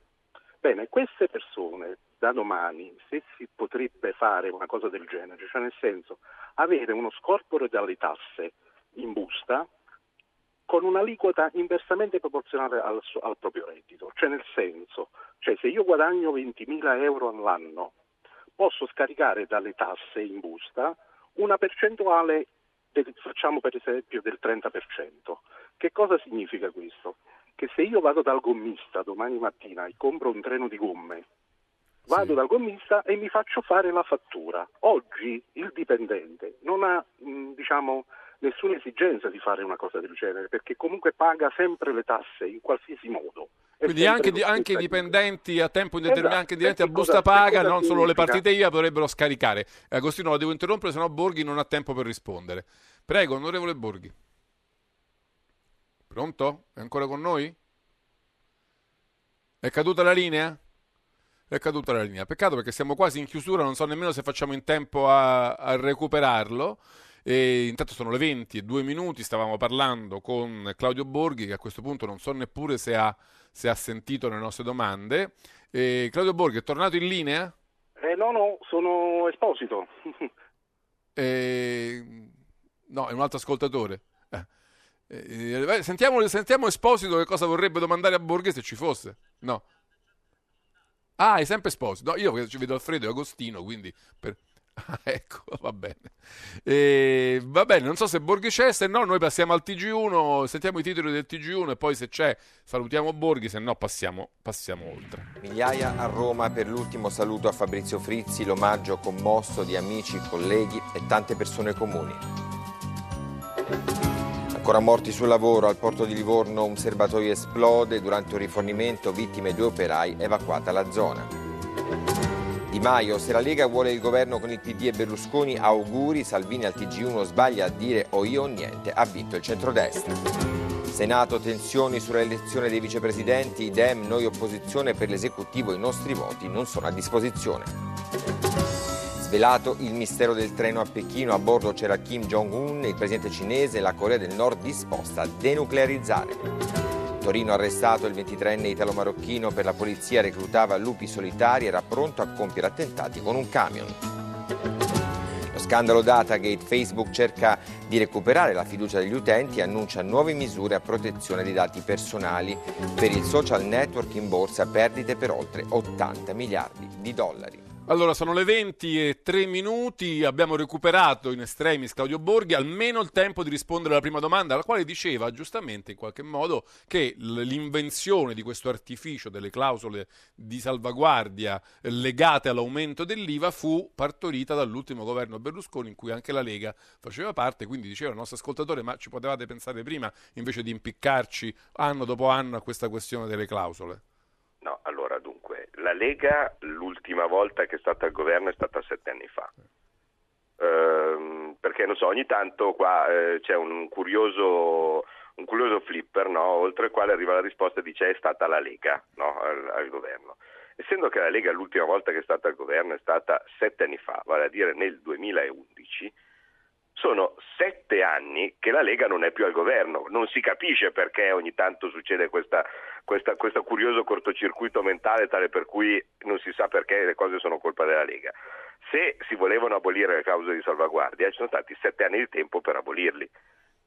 Bene, queste persone da domani, se si potrebbe fare una cosa del genere, cioè nel senso avere uno scorporo dalle tasse in busta con un'aliquota inversamente proporzionale al, al proprio reddito, cioè nel senso, cioè se io guadagno 20.000 euro all'anno, posso scaricare dalle tasse in busta una percentuale del, facciamo per esempio del 30%. Che cosa significa questo? Che se io vado dal gommista domani mattina e compro un treno di gomme, vado sì. dal gommista e mi faccio fare la fattura. Oggi il dipendente non ha mh, diciamo, nessuna esigenza di fare una cosa del genere perché comunque paga sempre le tasse in qualsiasi modo. Quindi anche, di, anche i dipendenti a tempo indeterminato, esatto. anche dipendenti a busta paga, non solo le partite IVA, potrebbero scaricare. Agostino, la devo interrompere, sennò Borghi non ha tempo per rispondere. Prego, onorevole Borghi. Pronto? È ancora con noi? È caduta la linea? È caduta la linea. Peccato perché siamo quasi in chiusura, non so nemmeno se facciamo in tempo a, a recuperarlo. E intanto sono le 20 e 2 minuti, stavamo parlando con Claudio Borghi, che a questo punto non so neppure se ha se ha sentito le nostre domande. Eh, Claudio Borghi è tornato in linea? Eh, no, no, sono Esposito. eh, no, è un altro ascoltatore. Eh, eh sentiamo, sentiamo, Esposito che cosa vorrebbe domandare a Borghi se ci fosse. No. Ah, è sempre Esposito. No, io ci vedo Alfredo e Agostino, quindi... Per... Ah, ecco, va bene. E, va bene, non so se Borghi c'è, se no noi passiamo al TG1, sentiamo i titoli del TG1 e poi se c'è salutiamo Borghi, se no passiamo, passiamo oltre. Migliaia a Roma per l'ultimo saluto a Fabrizio Frizzi, l'omaggio commosso di amici, colleghi e tante persone comuni. Ancora morti sul lavoro, al porto di Livorno un serbatoio esplode, durante un rifornimento vittime due operai, evacuata la zona. Di Maio, se la Lega vuole il governo con il PD e Berlusconi, auguri, Salvini al TG1 sbaglia a dire o io o niente, ha vinto il centrodestra. Senato, tensioni sulla elezione dei vicepresidenti, idem, noi opposizione per l'esecutivo, i nostri voti non sono a disposizione. Svelato il mistero del treno a Pechino, a bordo c'era Kim Jong-un, il presidente cinese, la Corea del Nord disposta a denuclearizzare. Torino arrestato il 23enne italo-marocchino per la polizia reclutava lupi solitari, era pronto a compiere attentati con un camion. Lo scandalo Datagate, Facebook cerca di recuperare la fiducia degli utenti e annuncia nuove misure a protezione dei dati personali. Per il social network in borsa perdite per oltre 80 miliardi di dollari. Allora, sono le 20 e 3 minuti, abbiamo recuperato in estremis Claudio Borghi almeno il tempo di rispondere alla prima domanda, la quale diceva giustamente in qualche modo che l'invenzione di questo artificio delle clausole di salvaguardia legate all'aumento dell'IVA fu partorita dall'ultimo governo Berlusconi in cui anche la Lega faceva parte, quindi diceva il nostro ascoltatore ma ci potevate pensare prima invece di impiccarci anno dopo anno a questa questione delle clausole. No, allora la Lega l'ultima volta che è stata al governo è stata sette anni fa. Ehm, perché non so, ogni tanto qua eh, c'è un curioso, un curioso flipper, no? oltre il quale arriva la risposta e dice è stata la Lega no? al, al, governo. Essendo che la Lega l'ultima volta che è stata al governo è stata sette anni fa, vale a dire nel 2011, sono sette anni che la Lega non è più al governo, non si capisce perché ogni tanto succede questa, questa, questo curioso cortocircuito mentale tale per cui non si sa perché le cose sono colpa della Lega. Se si volevano abolire le cause di salvaguardia, ci sono stati sette anni di tempo per abolirli.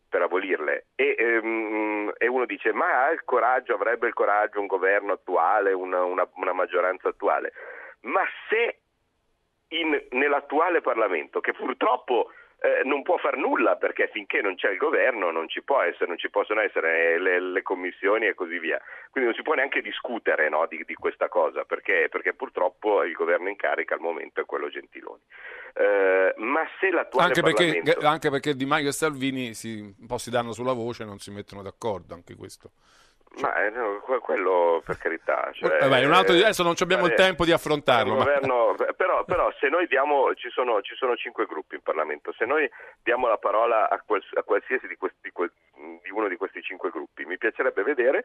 Per abolirle e, ehm, e, uno dice ma il coraggio, avrebbe il coraggio un governo attuale, una, una, una maggioranza attuale ma se in, nell'attuale Parlamento che purtroppo eh, non può far nulla perché finché non c'è il governo non ci, può essere, non ci possono essere le, le, commissioni e così via. Quindi non si può neanche discutere no, di, di, questa cosa perché, perché, purtroppo il governo in carica al momento è quello Gentiloni. Eh, ma se l'attuale anche perché, Parlamento... anche perché Di Maio e Salvini si, un po' si danno sulla voce e non si mettono d'accordo, anche questo. Ma eh, no, quello per carità. Cioè, Vabbè, altro, adesso non abbiamo il tempo di affrontarlo. Governo, ma... però, però, se noi diamo, ci sono, ci sono, cinque gruppi in Parlamento, se noi diamo la parola a, quals, a qualsiasi di, questi, di, uno di questi cinque gruppi, mi piacerebbe vedere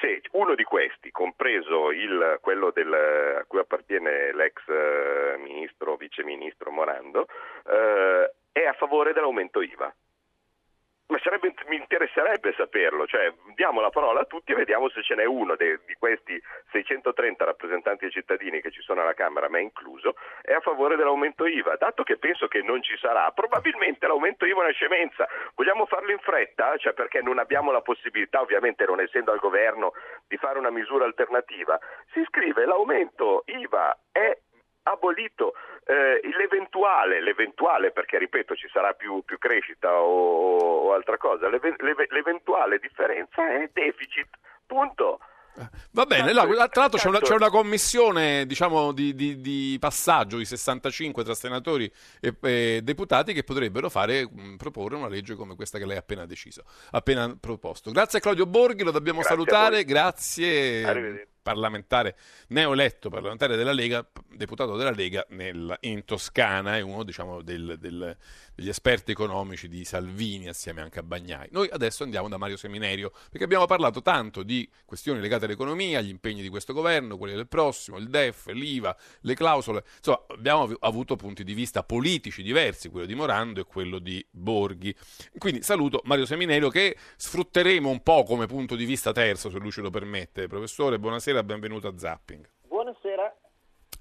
se uno di questi, compreso il, quello del, a cui appartiene l'ex eh, ministro, viceministro Morando, eh, è a favore dell'aumento IVA. Ma sarebbe, mi interesserebbe saperlo, cioè diamo la parola a tutti e vediamo se ce n'è uno de, di questi 630 rappresentanti dei cittadini che ci sono alla Camera, me incluso, è a favore dell'aumento IVA. Dato che penso che non ci sarà, probabilmente l'aumento IVA è una scemenza. Vogliamo farlo in fretta? Cioè perché non abbiamo la possibilità, ovviamente non essendo al governo, di fare una misura alternativa. Si scrive l'aumento IVA è abolito eh, l'eventuale, l'eventuale, perché ripeto ci sarà più, più crescita o, o, altra cosa, l'eventuale differenza è deficit, punto. Va bene, là, tra l'altro c'è una, c'è una commissione diciamo, di, di, di, passaggio di 65 tra senatori e, e deputati che potrebbero fare, mh, proporre una legge come questa che lei ha appena deciso, appena proposto. Grazie a Claudio Borghi, lo dobbiamo grazie salutare, grazie parlamentare neoeletto parlamentare della Lega, deputato della Lega nel, in Toscana, è uno diciamo, del, del, degli esperti economici di Salvini assieme anche a Bagnai. Noi adesso andiamo da Mario Seminario perché abbiamo parlato tanto di questioni legate all'economia, gli impegni di questo governo, quelli del prossimo, il DEF, l'IVA, le clausole, insomma abbiamo avuto punti di vista politici diversi, quello di Morando e quello di Borghi. Quindi saluto Mario Seminario che sfrutteremo un po' come punto di vista terzo se lui ce lo permette. Professore, buonasera buonasera, benvenuto a Zapping. Buonasera.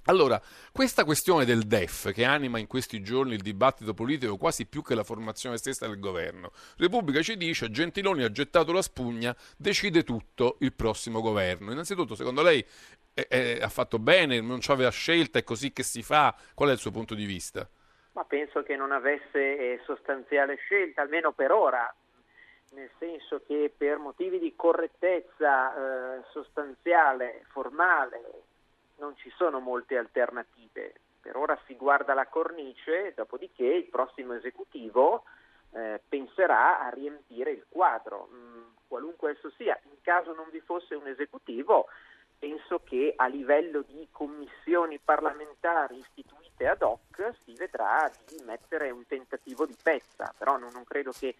Allora, questa questione del DEF che anima in questi giorni il dibattito politico quasi più che la formazione stessa del governo. Repubblica ci dice Gentiloni ha gettato la spugna, decide tutto il prossimo governo. Innanzitutto, secondo lei eh, eh, ha fatto bene, non ci aveva scelta, è così che si fa? Qual è il suo punto di vista? Ma penso che non avesse eh, sostanziale scelta, almeno per ora nel senso che per motivi di correttezza eh, sostanziale, formale, non ci sono molte alternative. Per ora si guarda la cornice, dopodiché il prossimo esecutivo eh, penserà a riempire il quadro, mh, mm, qualunque esso sia. In caso non vi fosse un esecutivo, penso che a livello di commissioni parlamentari istituite ad hoc si vedrà di mettere un tentativo di pezza, però non, non credo che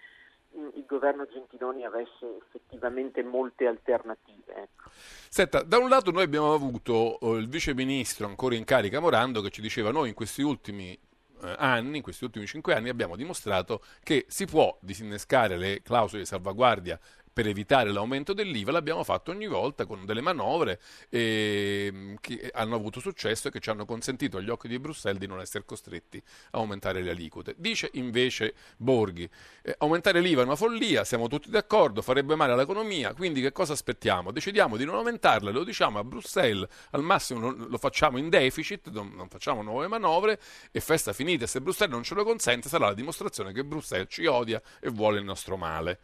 il governo Gentiloni avesse effettivamente molte alternative. Ecco. Senta, da un lato noi abbiamo avuto eh, il vice ministro ancora in carica Morando che ci diceva noi in questi ultimi eh, anni, in questi ultimi cinque anni abbiamo dimostrato che si può disinnescare le clausole di salvaguardia per evitare l'aumento dell'IVA l'abbiamo fatto ogni volta con delle manovre eh, che hanno avuto successo e che ci hanno consentito agli occhi di Bruxelles di non essere costretti a aumentare le aliquote. Dice invece Borghi, eh, aumentare l'IVA è una follia, siamo tutti d'accordo, farebbe male all'economia, quindi che cosa aspettiamo? Decidiamo di non aumentarla, lo diciamo a Bruxelles, al massimo lo facciamo in deficit, non facciamo nuove manovre e festa finita, se Bruxelles non ce lo consente sarà la dimostrazione che Bruxelles ci odia e vuole il nostro male.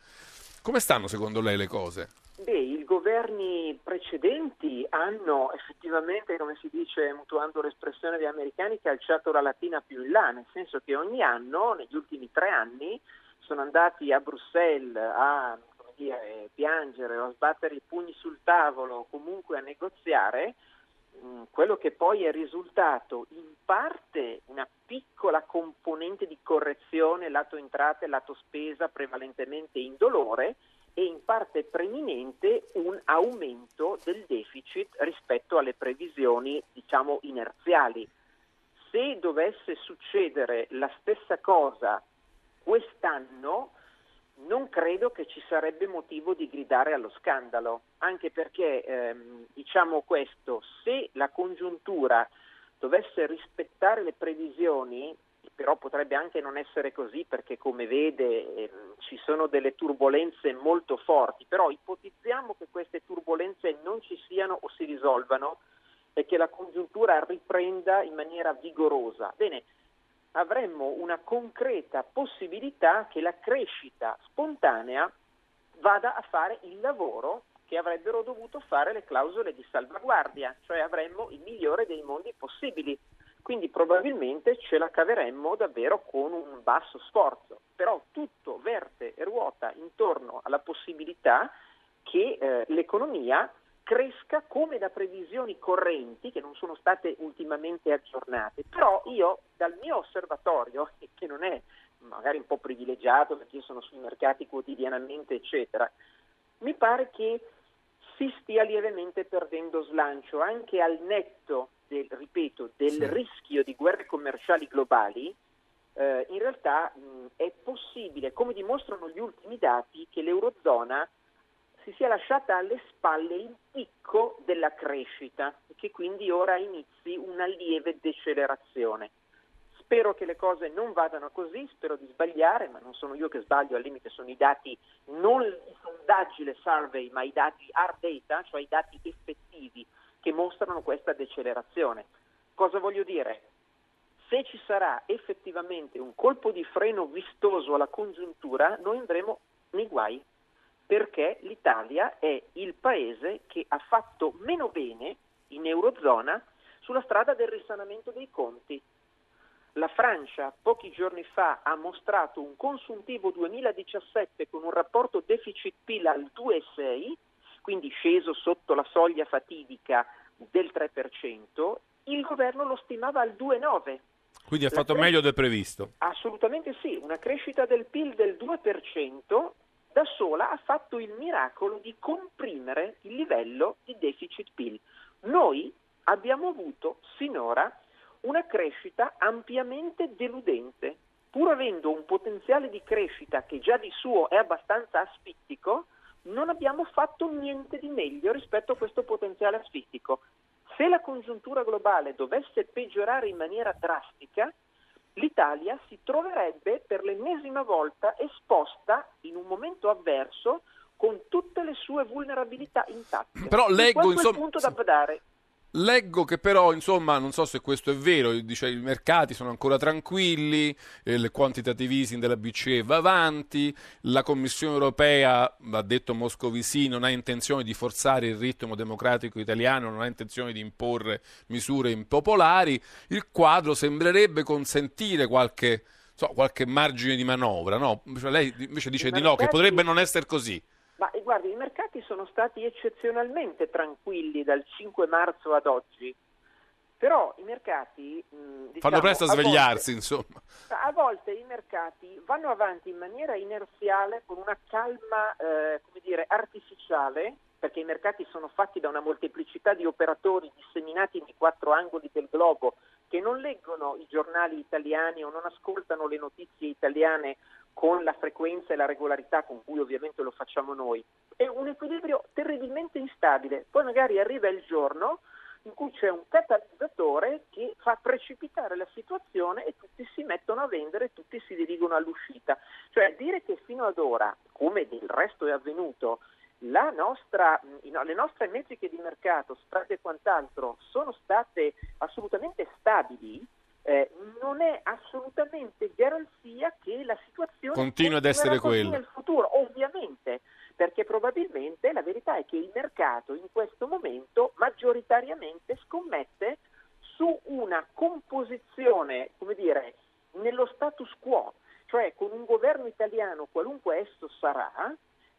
Come stanno secondo lei le cose? Beh, i governi precedenti hanno effettivamente, come si dice, mutuando l'espressione degli americani, calciato la latina più in là, nel senso che ogni anno, negli ultimi tre anni, sono andati a Bruxelles a dire, piangere o a sbattere i pugni sul tavolo comunque a negoziare quello che poi è risultato in parte una piccola componente di correzione lato entrate lato spesa prevalentemente indolore e in parte preminente un aumento del deficit rispetto alle previsioni diciamo inerziali. Se dovesse succedere la stessa cosa quest'anno non credo che ci sarebbe motivo di gridare allo scandalo, anche perché ehm, diciamo questo, se la congiuntura dovesse rispettare le previsioni, però potrebbe anche non essere così perché come vede ehm, ci sono delle turbulenze molto forti, però ipotizziamo che queste turbulenze non ci siano o si risolvano e che la congiuntura riprenda in maniera vigorosa. Bene, avremmo una concreta possibilità che la crescita spontanea vada a fare il lavoro che avrebbero dovuto fare le clausole di salvaguardia, cioè avremmo il migliore dei mondi possibili. Quindi probabilmente ce la caveremmo davvero con un basso sforzo, però tutto verte e ruota intorno alla possibilità che eh, l'economia cresca come da previsioni correnti che non sono state ultimamente aggiornate. Però io dal mio osservatorio, che non è magari un po' privilegiato perché io sono sui mercati quotidianamente, eccetera, mi pare che si stia lievemente perdendo slancio anche al netto del, ripeto, del sì. rischio di guerre commerciali globali. Eh, in realtà mh, è possibile, come dimostrano gli ultimi dati, che l'Eurozona si sia lasciata alle spalle il picco della crescita e che quindi ora inizi una lieve decelerazione. Spero che le cose non vadano così, spero di sbagliare, ma non sono io che sbaglio, al limite sono i dati, non i sondaggi, le survey, ma i dati hard data, cioè i dati effettivi che mostrano questa decelerazione. Cosa voglio dire? Se ci sarà effettivamente un colpo di freno vistoso alla congiuntura, noi andremo nei guai perché l'Italia è il paese che ha fatto meno bene in Eurozona sulla strada del risanamento dei conti. La Francia pochi giorni fa ha mostrato un consuntivo 2017 con un rapporto deficit-PIL al 2,6, quindi sceso sotto la soglia fatidica del 3%, il governo lo stimava al 2,9%. Quindi ha fatto cres- meglio del previsto? Assolutamente sì, una crescita del PIL del 2% da sola ha fatto il miracolo di comprimere il livello di deficit PIL. Noi abbiamo avuto sinora una crescita ampiamente deludente, pur avendo un potenziale di crescita che già di suo è abbastanza asfittico, non abbiamo fatto niente di meglio rispetto a questo potenziale asfittico. Se la congiuntura globale dovesse peggiorare in maniera drastica, l'Italia si troverebbe per l'ennesima volta esposta in un momento avverso con tutte le sue vulnerabilità intatte. Però leggo, insomma, punto da badare. Leggo che però, insomma, non so se questo è vero, dice, i mercati sono ancora tranquilli, eh, il quantitative easing della BCE va avanti, la Commissione europea, ha detto Moscovici, non ha intenzione di forzare il ritmo democratico italiano, non ha intenzione di imporre misure impopolari, il quadro sembrerebbe consentire qualche, so, qualche margine di manovra, no? Cioè, lei invece dice di no, che potrebbe non essere così. Ma eh, guardi, i mercati sono stati eccezionalmente tranquilli dal 5 marzo ad oggi. Però i mercati mh, diciamo, fanno presto a svegliarsi, volte, insomma. A volte i mercati vanno avanti in maniera inerziale con una calma, eh, come dire, artificiale, perché i mercati sono fatti da una molteplicità di operatori disseminati nei quattro angoli del globo che non leggono i giornali italiani o non ascoltano le notizie italiane con la frequenza e la regolarità con cui ovviamente lo facciamo noi. È un equilibrio terribilmente instabile. Poi magari arriva il giorno in cui c'è un catalizzatore che fa precipitare la situazione e tutti si mettono a vendere tutti si dirigono all'uscita. Cioè dire che fino ad ora, come del resto è avvenuto, nostra, le nostre metriche di mercato, spread e quant'altro, sono state assolutamente stabili, eh, non è assolutamente garanzia che la situazione continua ad essere quella. nel futuro, ovviamente, perché probabilmente la verità è che il mercato in questo momento maggioritariamente scommette su una composizione, come dire, nello status quo, cioè con un governo italiano, qualunque esso sarà,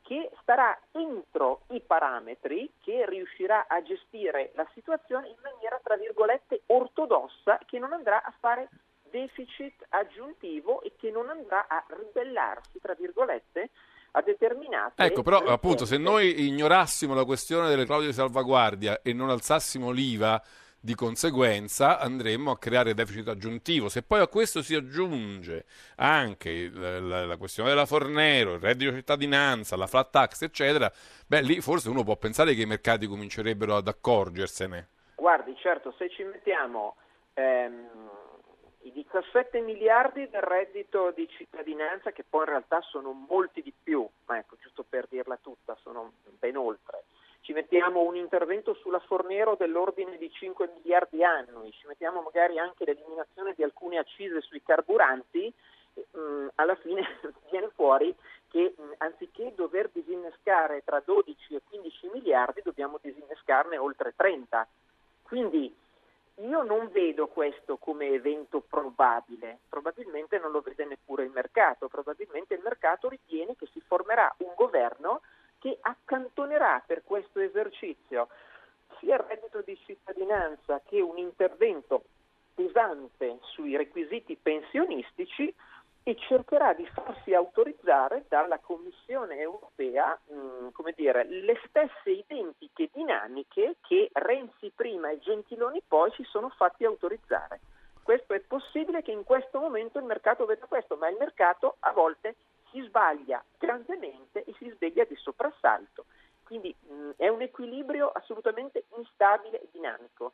che starà entro i parametri, che riuscirà a gestire la situazione in maniera, tra virgolette, ortodossa, che non andrà a fare deficit aggiuntivo e che non andrà a ribellarsi, tra virgolette, a determinate... Ecco, però appunto se noi ignorassimo la questione delle clausole di salvaguardia e non alzassimo l'IVA, di conseguenza andremmo a creare deficit aggiuntivo. Se poi a questo si aggiunge anche la, la, la questione della Fornero, il reddito di cittadinanza, la flat tax, eccetera, beh, lì forse uno può pensare che i mercati comincerebbero ad accorgersene. Guardi, certo, se ci mettiamo ehm, i 17 miliardi del reddito di cittadinanza, che poi in realtà sono molti di più, ma ecco, giusto per dirla tutta, sono ben oltre. Ci mettiamo un intervento sulla Fornero dell'ordine di 5 miliardi annui, ci mettiamo magari anche l'eliminazione di alcune accise sui carburanti, mm, alla fine viene fuori che mm, anziché dover disinnescare tra 12 e 15 miliardi dobbiamo disinnescarne oltre 30. Quindi io non vedo questo come evento probabile, probabilmente non lo vede neppure il mercato, probabilmente il mercato ritiene che si formerà un governo che accantonerà per questo esercizio sia il reddito di cittadinanza che un intervento pesante sui requisiti pensionistici e cercherà di farsi autorizzare dalla Commissione europea mh, mm, come dire, le stesse identiche dinamiche che Renzi prima e Gentiloni poi si sono fatti autorizzare. Questo è possibile che in questo momento il mercato veda questo, ma il mercato a volte si sbaglia grandemente e si sveglia di soprassalto. Quindi mh, è un equilibrio assolutamente instabile e dinamico.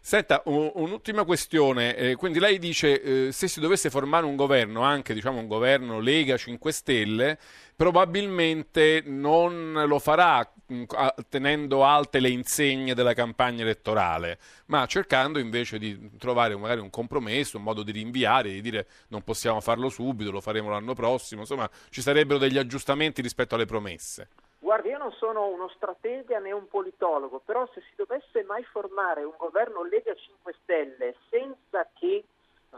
Senta, un, un'ultima questione. Eh, quindi lei dice eh, se si dovesse formare un governo, anche diciamo, un governo Lega 5 Stelle, probabilmente non lo farà mh, tenendo alte le insegne della campagna elettorale, ma cercando invece di trovare magari un compromesso, un modo di rinviare, di dire non possiamo farlo subito, lo faremo l'anno prossimo, insomma ci sarebbero degli aggiustamenti rispetto alle promesse. Guardi, io non sono uno stratega né un politologo, però se si dovesse mai formare un governo Lega 5 Stelle senza che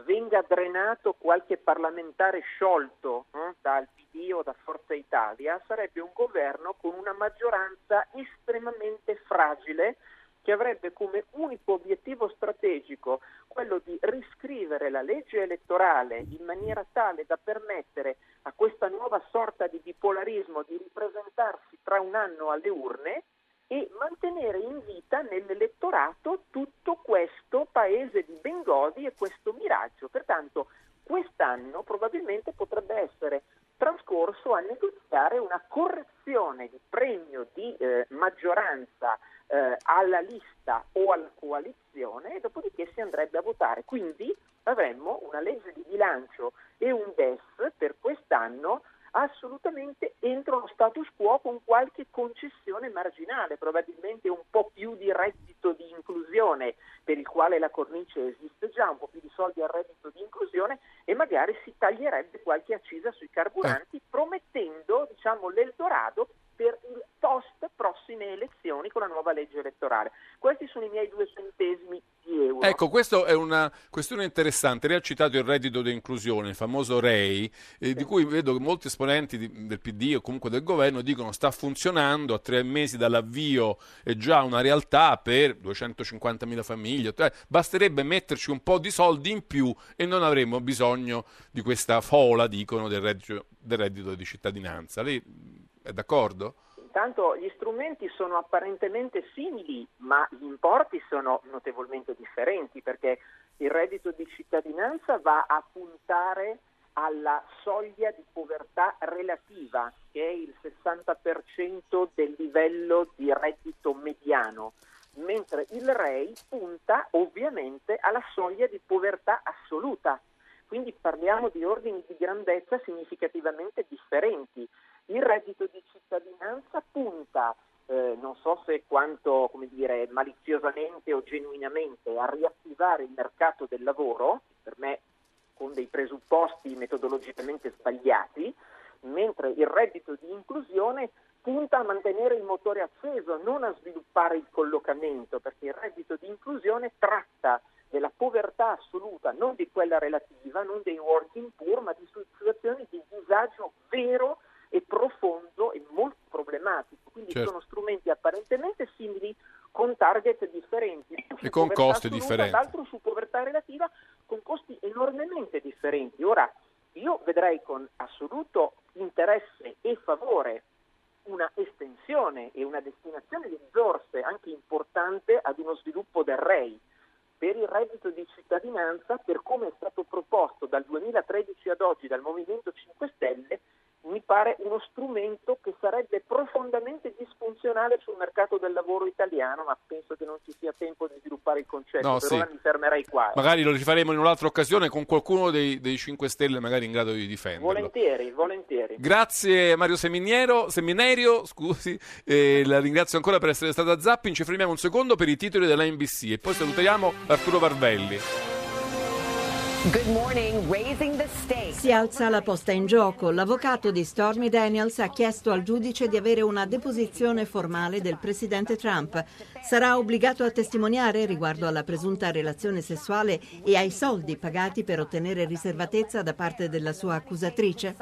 venga drenato qualche parlamentare sciolto eh, dal PD o da Forza Italia, sarebbe un governo con una maggioranza estremamente fragile che avrebbe come unico obiettivo strategico quello di riscrivere la legge elettorale in maniera tale da permettere a questa nuova sorta di bipolarismo di ripresentarsi tra un anno alle urne e mantenere in vita nell'elettorato tutto questo paese di Bengodi e questo miraggio. Pertanto quest'anno probabilmente potrebbe essere trascorso a negoziare una correzione di premio di eh, maggioranza eh, alla lista o alla coalizione e dopodiché si andrebbe a votare. Quindi avremmo una legge di bilancio e un DES per quest'anno assolutamente entro lo status quo con qualche concessione marginale, probabilmente un po' più di reddito di inclusione per il quale la cornice esiste già, un po' più di soldi al reddito di inclusione e magari si taglierebbe qualche accisa sui carburanti promettendo diciamo, l'Eldorado per il post prossime elezioni con la nuova legge elettorale. Questi sono i miei due centesimi di euro. Ecco, questa è una questione interessante. Lei ha citato il reddito di inclusione, il famoso REI, eh, di cui vedo che molti esponenti di, del PD o comunque del governo dicono sta funzionando, a tre mesi dall'avvio è già una realtà per 250.000 famiglie. Eh, basterebbe metterci un po' di soldi in più e non avremmo bisogno di questa fola, dicono, del reddito, del reddito di cittadinanza. Lei è d'accordo? Intanto gli strumenti sono apparentemente simili, ma gli importi sono notevolmente differenti perché il reddito di cittadinanza va a puntare alla soglia di povertà relativa, che è il 60% del livello di reddito mediano, mentre il REI punta ovviamente alla soglia di povertà assoluta. Quindi parliamo di ordini di grandezza significativamente differenti. Il reddito di cittadinanza punta, eh, non so se quanto dire, maliziosamente o genuinamente, a riattivare il mercato del lavoro, per me con dei presupposti metodologicamente sbagliati, mentre il reddito di inclusione punta a mantenere il motore acceso, non a sviluppare il collocamento, perché il reddito di inclusione tratta della povertà assoluta, non di quella relativa, non dei working poor, ma di situazioni di disagio vero e profondo e molto problematico. Quindi certo. sono strumenti apparentemente simili con target differenti. E con costi assoluta, differenti. L'altro su povertà relativa con costi enormemente differenti. Ora, io vedrei con assoluto interesse e favore una estensione e una destinazione di risorse anche importante ad uno sviluppo del REI per il reddito di cittadinanza per come è stato proposto dal 2013 ad oggi dal Movimento 5 Stelle mi pare uno strumento che sarebbe profondamente disfunzionale sul mercato del lavoro italiano, ma penso che non ci sia tempo di concetto, no, sì. mi fermerei qua. Magari lo rifaremo in un'altra occasione con qualcuno dei, dei 5 Stelle magari in grado di difenderlo. Volentieri, volentieri. Grazie Mario Seminiero, Seminerio, scusi, eh, la ringrazio ancora per essere stato a Zapping, ci fermiamo un secondo per i titoli della NBC e poi salutiamo Arturo Varvelli. Si alza la posta in gioco. L'avvocato di Stormy Daniels ha chiesto al giudice di avere una deposizione formale del presidente Trump. Sarà obbligato a testimoniare riguardo alla presunta relazione sessuale e ai soldi pagati per ottenere riservatezza da parte della sua accusatrice?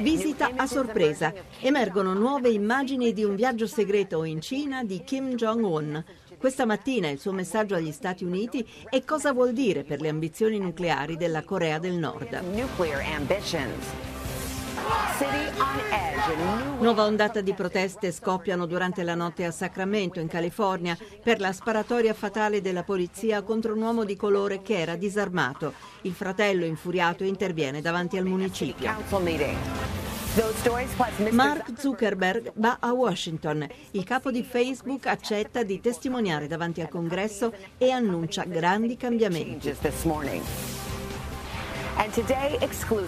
Visita a sorpresa. Emergono nuove immagini di un viaggio segreto in Cina di Kim Jong-un. Questa mattina il suo messaggio agli Stati Uniti e cosa vuol dire per le ambizioni nucleari della Corea del Nord. Nuova ondata di proteste scoppiano durante la notte a Sacramento, in California, per la sparatoria fatale della polizia contro un uomo di colore che era disarmato. Il fratello infuriato interviene davanti al municipio. Mark Zuckerberg va a Washington. Il capo di Facebook accetta di testimoniare davanti al congresso e annuncia grandi cambiamenti.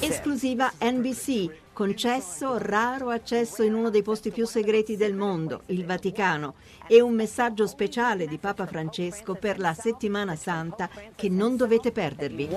Esclusiva NBC, concesso raro accesso in uno dei posti più segreti del mondo, il Vaticano, e un messaggio speciale di Papa Francesco per la settimana santa che non dovete perdervi.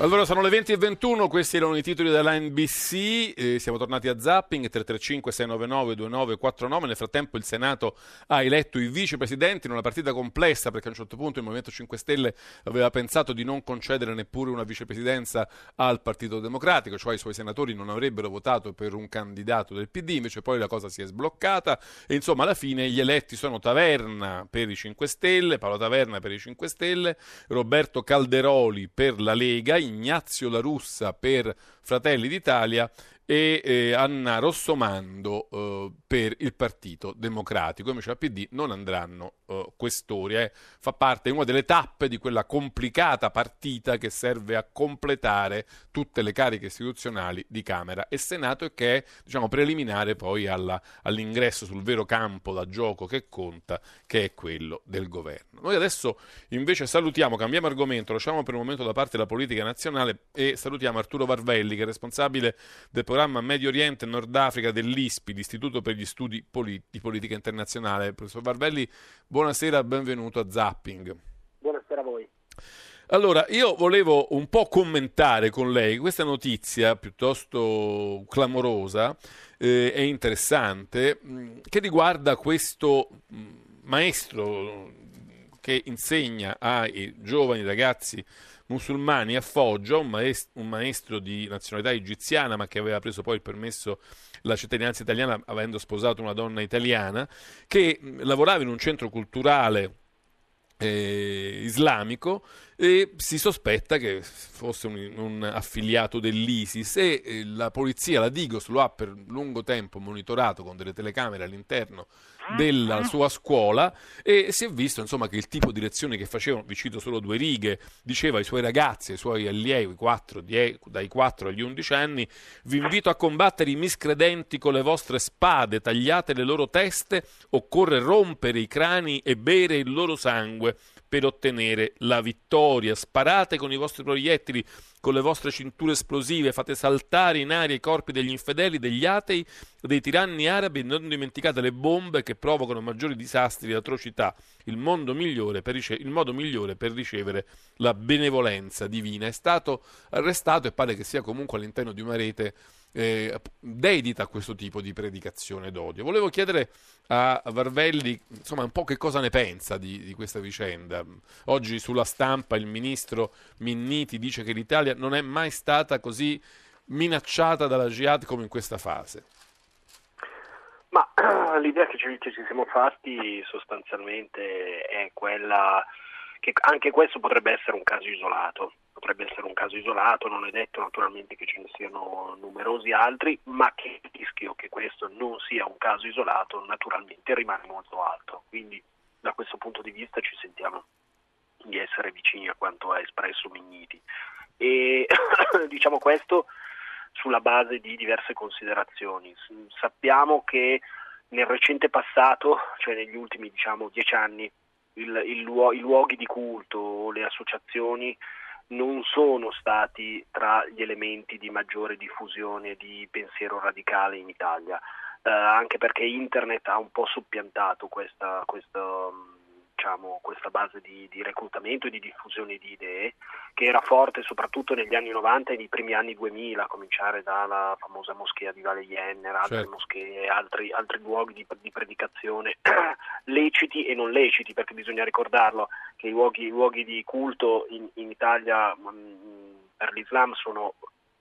Allora sono le 20 e 21, questi erano i titoli della NBC, eh, siamo tornati a Zapping, 335-699-2949, nel frattempo il Senato ha eletto i vicepresidenti in una partita complessa perché a un certo punto il Movimento 5 Stelle aveva pensato di non concedere neppure una vicepresidenza al Partito Democratico, cioè i suoi senatori non avrebbero votato per un candidato del PD, invece poi la cosa si è sbloccata e insomma alla fine gli eletti sono Taverna per i 5 Stelle, Paolo Taverna per i 5 Stelle, Roberto Calderoli per la Lega, Ignazio La Russa per Fratelli d'Italia e eh, Anna Rossomando eh, per il Partito Democratico. Invece al PD non andranno eh, questori. Eh. Fa parte una delle tappe di quella complicata partita che serve a completare tutte le cariche istituzionali di Camera e Senato e che è diciamo, preliminare poi alla, all'ingresso sul vero campo da gioco che conta, che è quello del governo. Noi adesso invece salutiamo, cambiamo argomento, lasciamo per un momento da parte la politica nazionale e salutiamo Arturo Varvelli che è responsabile del programma Medio Oriente e Nord Africa dell'ISPI, l'Istituto per gli Studi Poli- di Politica Internazionale. Professor Varvelli, buonasera, benvenuto a Zapping. Buonasera a voi. Allora, io volevo un po' commentare con lei questa notizia piuttosto clamorosa eh, e interessante mh, che riguarda questo mh, maestro che insegna ai giovani ragazzi musulmani a Foggia, un maestro, un maestro di nazionalità egiziana ma che aveva preso poi il permesso la cittadinanza italiana avendo sposato una donna italiana, che lavorava in un centro culturale eh, islamico e si sospetta che fosse un, un affiliato dell'ISIS e eh, la polizia, la Digos, lo ha per lungo tempo monitorato con delle telecamere all'interno della sua scuola e si è visto insomma che il tipo di lezioni che facevano, vi cito solo due righe, diceva ai suoi ragazzi, ai suoi allievi 4, 10, dai 4 agli 11 anni, vi invito a combattere i miscredenti con le vostre spade, tagliate le loro teste, occorre rompere i crani e bere il loro sangue per ottenere la vittoria. Sparate con i vostri proiettili, con le vostre cinture esplosive, fate saltare in aria i corpi degli infedeli, degli atei, dei tiranni arabi non dimenticate le bombe che provocano maggiori disastri e atrocità. Il, rice- il modo migliore per ricevere la benevolenza divina. È stato arrestato e pare che sia comunque all'interno di una rete eh, dedita a questo tipo di predicazione d'odio. Volevo chiedere a Varvelli insomma, un po' che cosa ne pensa di, di, questa vicenda. Oggi sulla stampa il ministro Minniti dice che l'Italia non è mai stata così minacciata dalla jihad come in questa fase. Ma l'idea che ci, che ci siamo fatti sostanzialmente è quella che anche questo potrebbe essere un caso isolato potrebbe essere un caso isolato, non è detto naturalmente che ce ne siano numerosi altri, ma che il rischio che questo non sia un caso isolato naturalmente rimane molto alto. Quindi da questo punto di vista ci sentiamo di essere vicini a quanto ha espresso Migniti. E diciamo questo sulla base di diverse considerazioni. Sappiamo che nel recente passato, cioè negli ultimi diciamo, dieci anni, il, il, i luoghi di culto, le associazioni non sono stati tra gli elementi di maggiore diffusione di pensiero radicale in Italia, eh, anche perché internet ha un po' soppiantato questa, questa, diciamo, questa base di, di, reclutamento e di diffusione di idee, che era forte soprattutto negli anni 90 e nei primi anni 2000, a cominciare dalla famosa moschea di Valle Jenner, altre certo. moschee, altri, altri luoghi di, di predicazione leciti e non leciti, perché bisogna ricordarlo che i luoghi, i luoghi di culto in, in Italia mh, mm, per l'Islam sono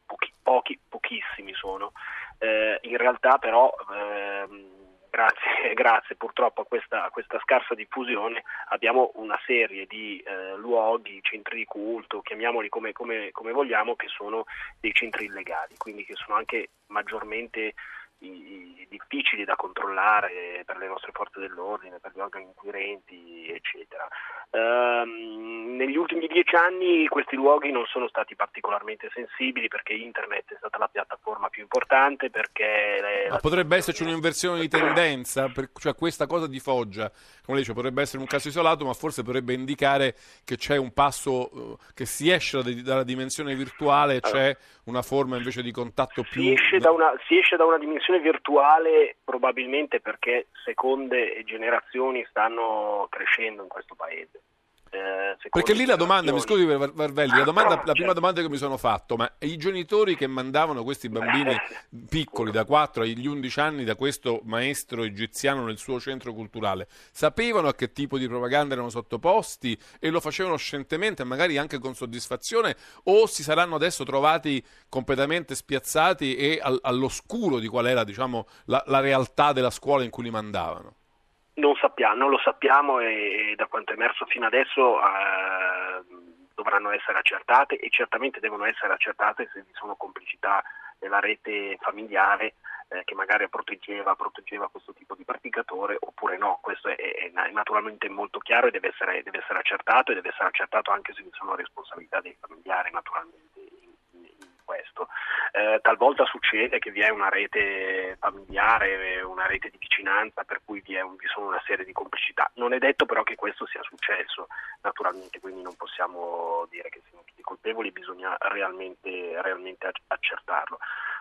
pochi, pochi pochissimi sono. Eh, in realtà però eh, grazie, grazie, purtroppo a questa, a questa, scarsa diffusione abbiamo una serie di eh, luoghi, centri di culto, chiamiamoli come, come, come vogliamo, che sono dei centri illegali, quindi che sono anche maggiormente difficili da controllare per le nostre forze dell'ordine, per gli organi inquirenti, eccetera. Um, negli ultimi dieci anni questi luoghi non sono stati particolarmente sensibili perché internet è stata la piattaforma più importante, perché... Ma potrebbe esserci un'inversione di tendenza, per, cioè questa cosa di Foggia, come dice, potrebbe essere un caso isolato, ma forse potrebbe indicare che c'è un passo, uh, che si esce da, dalla dimensione virtuale e c'è una forma invece di contatto più... Si esce da una, si esce da una dimensione dimensione virtuale probabilmente perché seconde generazioni stanno crescendo in questo paese. Eh, Perché lì la domanda, mi scusi Varvelli, la, domanda, la prima domanda che mi sono fatto, ma i genitori che mandavano questi bambini piccoli da 4 agli 11 anni da questo maestro egiziano nel suo centro culturale, sapevano a che tipo di propaganda erano sottoposti e lo facevano scientemente, magari anche con soddisfazione, o si saranno adesso trovati completamente spiazzati e all'oscuro di qual era diciamo, la, la realtà della scuola in cui li mandavano? Non, sappiamo, non lo sappiamo e, e, da quanto è emerso fino adesso eh, dovranno essere accertate e certamente devono essere accertate se vi sono complicità nella rete familiare eh, che magari proteggeva, proteggeva, questo tipo di praticatore oppure no. Questo è, è, è naturalmente molto chiaro e deve essere, deve essere, accertato e deve essere accertato anche se vi sono responsabilità dei familiari naturalmente questo. Eh, talvolta succede che vi è una rete familiare, una rete di vicinanza per cui vi, è, vi, sono una serie di complicità. Non è detto però che questo sia successo, naturalmente, quindi non possiamo dire che siano tutti colpevoli, bisogna realmente, realmente accertarlo.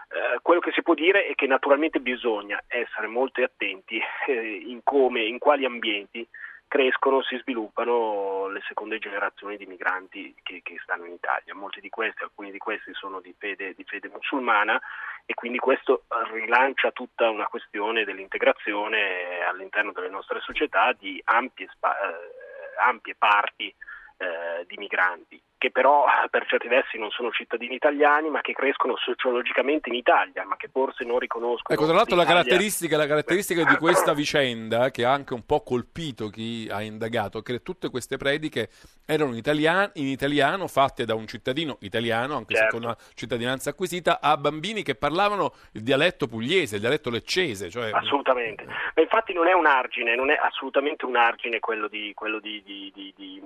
Eh, quello che si può dire è che naturalmente bisogna essere molto attenti eh, in come, in quali ambienti crescono, si sviluppano le seconde generazioni di migranti che, che stanno in Italia. Molti di questi, alcuni di questi sono di fede, di fede musulmana e quindi questo rilancia tutta una questione dell'integrazione all'interno delle nostre società di ampie, eh, ampie parti eh, di migranti che però per certi versi non sono cittadini italiani ma che crescono sociologicamente in Italia ma che forse non riconoscono ecco tra l'altro la caratteristica, la caratteristica di questa vicenda che ha anche un po' colpito chi ha indagato è che tutte queste prediche erano in italiano, in italiano fatte da un cittadino italiano anche certo. se con una cittadinanza acquisita a bambini che parlavano il dialetto pugliese il dialetto leccese cioè... assolutamente ma infatti non è un argine non è assolutamente un argine quello di, quello di, di, di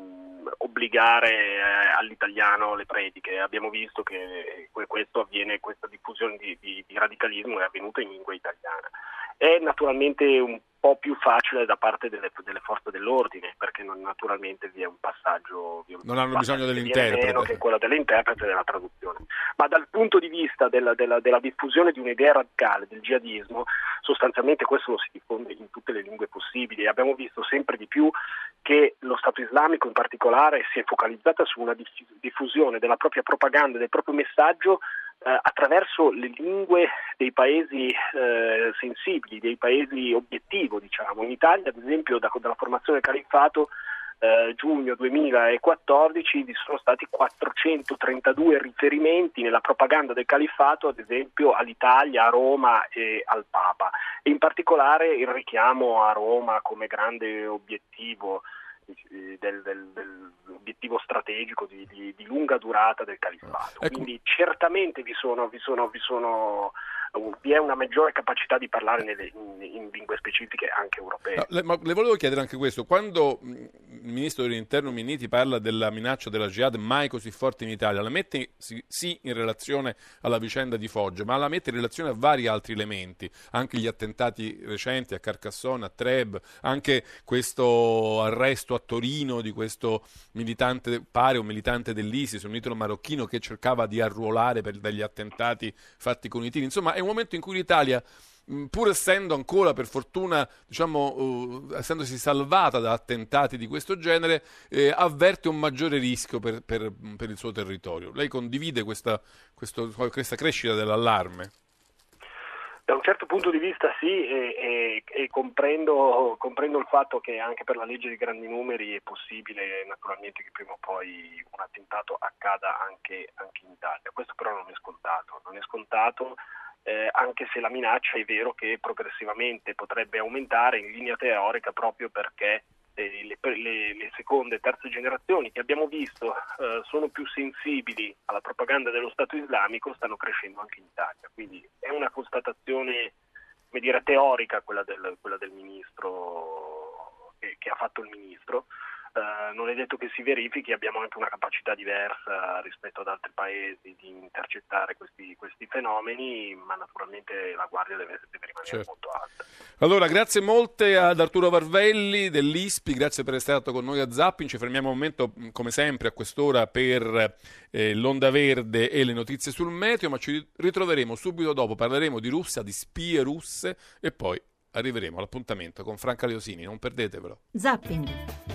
obbligare eh, all'italiano le prediche. Abbiamo visto che avviene, questa diffusione di, di, di radicalismo è avvenuta in lingua italiana. È naturalmente un po' più facile da parte delle, delle forze dell'ordine, perché non, naturalmente vi è un passaggio. Vi è un non hanno bisogno dell'interprete. Meno che quello dell'interprete e della traduzione. Ma dal punto di vista della, della, della, diffusione di un'idea radicale del jihadismo, sostanzialmente questo lo si diffonde in tutte le lingue possibili. Abbiamo visto sempre di più che lo Stato islamico in particolare si è focalizzata su una diffusione della propria propaganda, del proprio messaggio eh, attraverso le lingue dei paesi eh, sensibili, dei paesi obiettivo, diciamo. In Italia, ad esempio, da, dalla formazione del califfato eh, giugno 2014 vi sono stati 432 riferimenti nella propaganda del califfato, ad esempio all'Italia, a Roma e al Papa. E in particolare il richiamo a Roma come grande obiettivo del, del, dell'obiettivo strategico di, di, di, lunga durata del califfato. Ecco. Quindi certamente vi, sono, vi, sono, vi, sono, vi, è una maggiore capacità di parlare nelle, in, in, lingue specifiche anche europee. No, le, ma le volevo chiedere anche questo, quando il ministro dell'interno Minniti parla della minaccia della jihad mai così forte in Italia, la mette sì, sì, in relazione alla vicenda di Foggia, ma la mette in relazione a vari altri elementi, anche gli attentati recenti a Carcassonne, a Treb, anche questo arresto a Torino di questo militante, pare un militante dell'ISIS, un italo marocchino che cercava di arruolare per degli attentati fatti con i tiri. Insomma, è un momento in cui l'Italia pur essendo ancora per fortuna, diciamo, uh, essendosi salvata da attentati di questo genere, eh, avverte un maggiore rischio per, per, per, il suo territorio. Lei condivide questa, questo, questa crescita dell'allarme? Da un certo punto di vista sì e, e, e comprendo, comprendo, il fatto che anche per la legge di grandi numeri è possibile naturalmente che prima o poi un attentato accada anche, anche in Italia. Questo però non è scontato, non è scontato eh, anche se la minaccia è vero che progressivamente potrebbe aumentare in linea teorica proprio perché eh, le, le, le, seconde e terze generazioni che abbiamo visto eh, sono più sensibili alla propaganda dello Stato islamico stanno crescendo anche in Italia. Quindi è una constatazione dire, teorica quella del, quella del ministro che ha fatto il ministro. Uh, non è detto che si verifichi, abbiamo anche una capacità diversa rispetto ad altri paesi di intercettare questi, questi fenomeni, ma naturalmente la guardia deve, deve rimanere certo. molto alta. Allora, grazie molte ad Arturo Varvelli dell'ISPI, grazie per essere stato con noi a Zapping, ci fermiamo un momento come sempre a quest'ora per eh, l'onda verde e le notizie sul meteo, ma ci ritroveremo subito dopo, parleremo di Russia, di spie russe e poi arriveremo all'appuntamento con Franca Leosini, non perdetevelo. Zapping.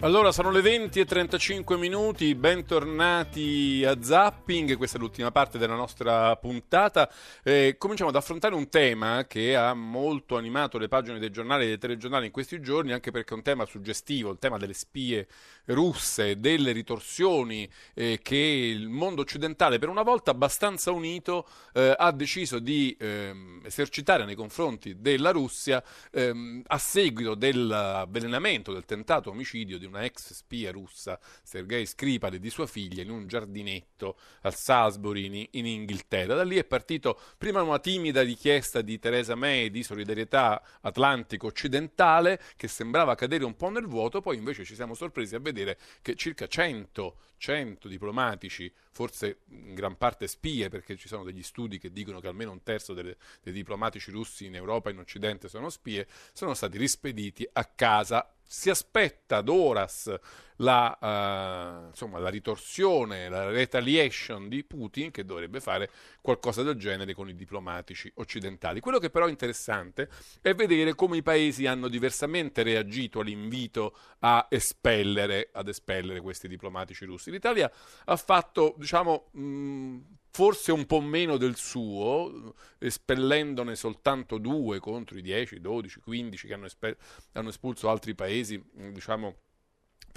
Allora sono le 20 e 35 minuti, bentornati a Zapping, questa è l'ultima parte della nostra puntata. Eh, cominciamo ad affrontare un tema che ha molto animato le pagine dei giornali e dei telegiornali in questi giorni, anche perché è un tema suggestivo, il tema delle spie russe, delle ritorsioni eh, che il mondo occidentale, per una volta abbastanza unito, eh, ha deciso di ehm, esercitare nei confronti della Russia ehm, a seguito dell'avvelenamento, del tentato omicidio di una ex spia russa, Sergei Skripal, e di sua figlia in un giardinetto al Salisbury in, in Inghilterra. Da lì è partito prima una timida richiesta di Theresa May di solidarietà atlantico-occidentale che sembrava cadere un po' nel vuoto, poi invece ci siamo sorpresi a vedere che circa 100 100 diplomatici, forse in gran parte spie, perché ci sono degli studi che dicono che almeno un terzo delle, dei diplomatici russi in Europa e in Occidente sono spie, sono stati rispediti a casa si aspetta ad Oras la, uh, insomma, la ritorsione, la retaliation di Putin che dovrebbe fare qualcosa del genere con i diplomatici occidentali. Quello che però è interessante è vedere come i paesi hanno diversamente reagito all'invito a espellere, ad espellere questi diplomatici russi. L'Italia ha fatto, diciamo, mh, forse un po' meno del suo, espellendone soltanto due contro i 10, 12, 15 che hanno, espe- hanno espulso altri paesi, diciamo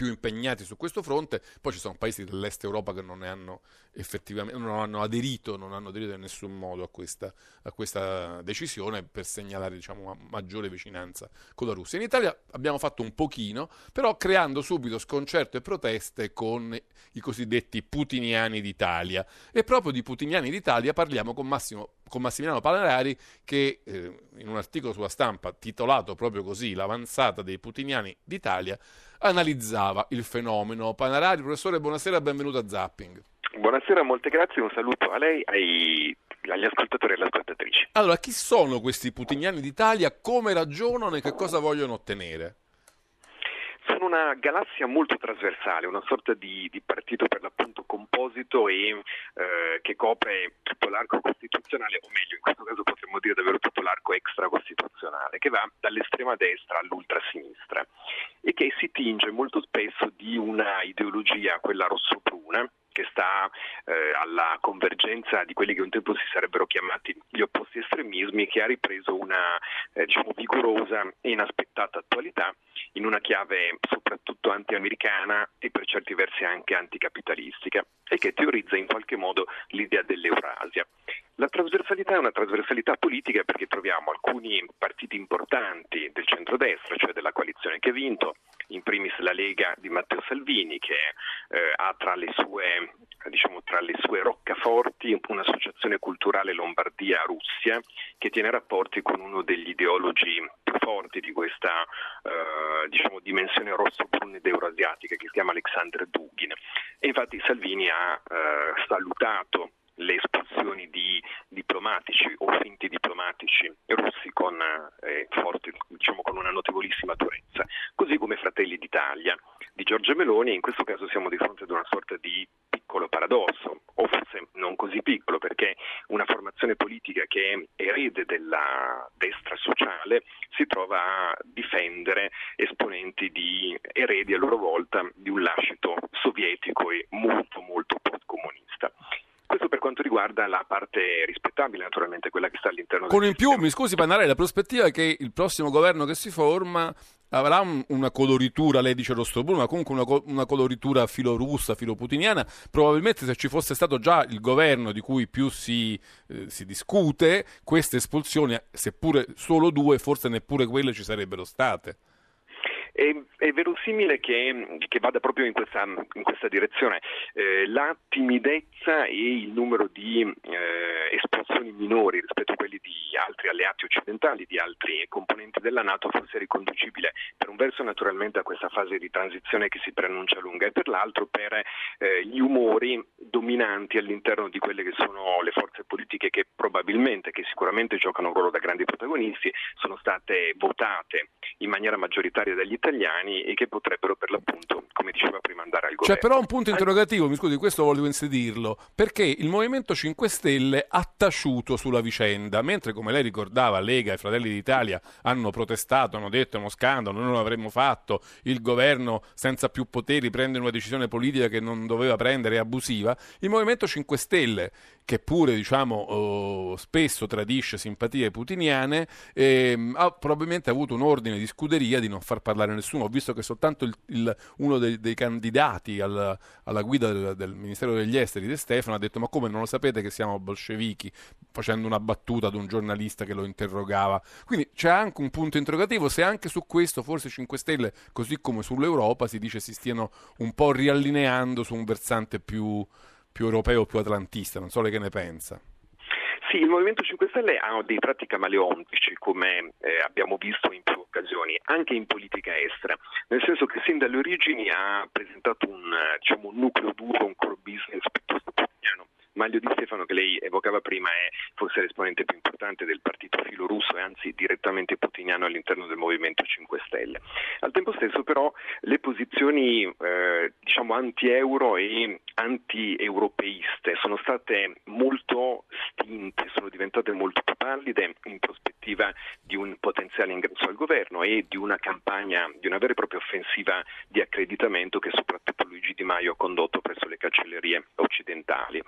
più impegnati su questo fronte, poi ci sono paesi dell'est Europa che non ne hanno effettivamente non hanno aderito, non hanno aderito in nessun modo a questa, a questa decisione per segnalare diciamo, maggiore vicinanza con la Russia. In Italia abbiamo fatto un pochino, però creando subito sconcerto e proteste con i cosiddetti putiniani d'Italia. E proprio di putiniani d'Italia parliamo con, Massimo, con Massimiliano Palerari che eh, in un articolo sulla stampa titolato proprio così, L'avanzata dei putiniani d'Italia, analizzava il fenomeno. Panerari, professore, buonasera, benvenuto a Zapping. Buonasera, molte grazie, un saluto a lei, ai, agli ascoltatori e alle ascoltatrici. Allora, chi sono questi putiniani d'Italia? Come ragionano e che cosa vogliono ottenere? Sono una galassia molto trasversale, una sorta di, di partito per l'appunto composito e eh, che copre tutto l'arco costituzionale, o meglio, in questo caso potremmo dire davvero tutto l'arco extracostituzionale, che va dall'estrema destra all'ultrasinistra e che si tinge molto spesso di una ideologia, quella rosso-bruna, che sta eh, alla convergenza di quelli che un tempo si sarebbero chiamati gli opposti estremismi, che ha ripreso una eh, diciamo, vigorosa e inaspettata attualità in una chiave soprattutto anti-americana e per certi versi anche anticapitalistica e che teorizza in qualche modo l'idea dell'Eurasia. La trasversalità è una trasversalità politica perché troviamo alcuni partiti importanti del centrodestra, cioè della coalizione che ha vinto, in primis la Lega di Matteo Salvini che eh, ha tra le, sue, diciamo, tra le sue roccaforti un'associazione culturale Lombardia-Russia che tiene rapporti con uno degli ideologi più forti di questa eh, diciamo, dimensione rosso-bruna ed euroasiatica che si chiama Alexander Dugin. E infatti Salvini ha eh, salutato le espulsioni di diplomatici o finti diplomatici russi con, eh, forti, diciamo, con una notevolissima durezza, così come Fratelli d'Italia di Giorgia Meloni, in questo caso siamo di fronte ad una sorta di piccolo paradosso, o forse non così piccolo, perché una formazione politica che è erede della destra sociale si trova a difendere esponenti di eredi a loro volta di un lascito sovietico e molto molto postcomunista. Questo per quanto riguarda la parte rispettabile, naturalmente, quella che sta all'interno Con in più, mi scusi Pannarelli, la prospettiva è che il prossimo governo che si forma avrà un, una coloritura, lei dice rosso-blu, ma comunque una, una coloritura filorussa, filoputiniana. Probabilmente se ci fosse stato già il governo di cui più si, eh, si discute, queste espulsioni, seppure solo due, forse neppure quelle ci sarebbero state. È, è verosimile che, che, vada proprio in questa, in questa direzione. Eh, la timidezza e il numero di eh, espulsioni minori rispetto a quelli di altri alleati occidentali, di altri componenti della Nato, forse è riconducibile per un verso naturalmente a questa fase di transizione che si preannuncia lunga e per l'altro per eh, gli umori dominanti all'interno di quelle che sono le forze politiche che probabilmente, che sicuramente giocano un ruolo da grandi protagonisti, sono state votate in maniera maggioritaria dagli italiani e che potrebbero per l'appunto, come diceva prima, andare al governo. C'è però un punto interrogativo, mi scusi, questo volevo inserirlo, perché il Movimento 5 Stelle ha taciuto sulla vicenda, mentre come lei ricordava Lega e Fratelli d'Italia hanno protestato, hanno detto è uno scandalo, noi non l'avremmo fatto, il governo senza più poteri prende una decisione politica che non doveva prendere, è abusiva, il Movimento 5 Stelle, che pure diciamo oh, spesso tradisce simpatie putiniane, eh, ha probabilmente avuto un ordine di scuderia di non far parlare nessuno. Ho visto che soltanto il, il, uno dei, dei candidati al, alla guida del, del, Ministero degli Esteri, De Stefano, ha detto: Ma come non lo sapete che siamo bolscevichi? facendo una battuta ad un giornalista che lo interrogava. Quindi c'è anche un punto interrogativo. Se anche su questo, forse 5 Stelle, così come sull'Europa, si dice si stiano un po' riallineando su un versante più, più europeo, più atlantista. Non so lei che ne pensa. Sì, il Movimento 5 Stelle ha dei tratti camaleontici, come eh, abbiamo visto in più occasioni, anche in politica estera, nel senso che sin dalle origini ha presentato un, diciamo, un nucleo duro, un core business piuttosto Maglio Di Stefano che lei evocava prima è forse l'esponente più importante del partito filorusso e anzi direttamente putiniano all'interno del Movimento 5 Stelle. Al tempo stesso però le posizioni eh, diciamo anti-euro e anti-europeiste sono state molto stinte, sono diventate molto più pallide in prospettiva di un potenziale ingresso al governo e di una campagna, di una vera e propria offensiva di accreditamento che soprattutto Luigi Di Maio ha condotto presso le cancellerie occidentali.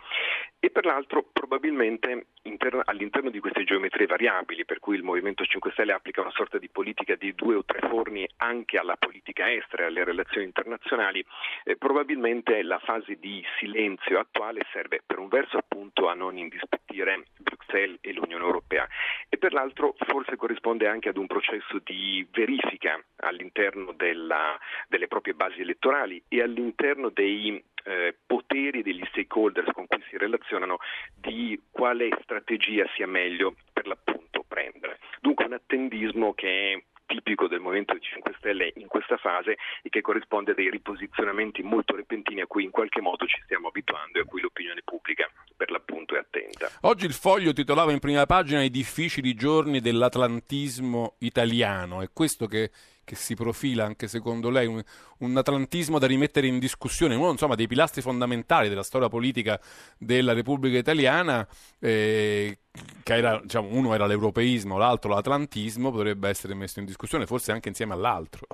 E per l'altro probabilmente interno, all'interno di queste geometrie variabili, per cui il Movimento 5 Stelle applica una sorta di politica di due o tre forni anche alla politica estera e alle relazioni internazionali, eh, probabilmente la fase di silenzio attuale serve per un verso appunto a non indispettire Bruxelles e l'Unione Europea. E per l'altro forse corrisponde anche ad un processo di verifica all'interno della, delle proprie basi elettorali e all'interno dei eh, poteri degli stakeholders con cui si relazionano di quale strategia sia meglio per l'appunto prendere. Dunque un attendismo che è tipico del Movimento 5 Stelle in questa fase e che corrisponde a dei riposizionamenti molto repentini a cui in qualche modo ci stiamo abituando e a cui l'opinione pubblica per l'appunto è attenta. Oggi il foglio titolava in prima pagina i difficili giorni dell'atlantismo italiano, è questo che che si profila anche secondo lei un, un, atlantismo da rimettere in discussione, uno insomma, dei pilastri fondamentali della storia politica della Repubblica Italiana, eh, che era, diciamo, uno era l'europeismo, l'altro l'atlantismo, potrebbe essere messo in discussione, forse anche insieme all'altro.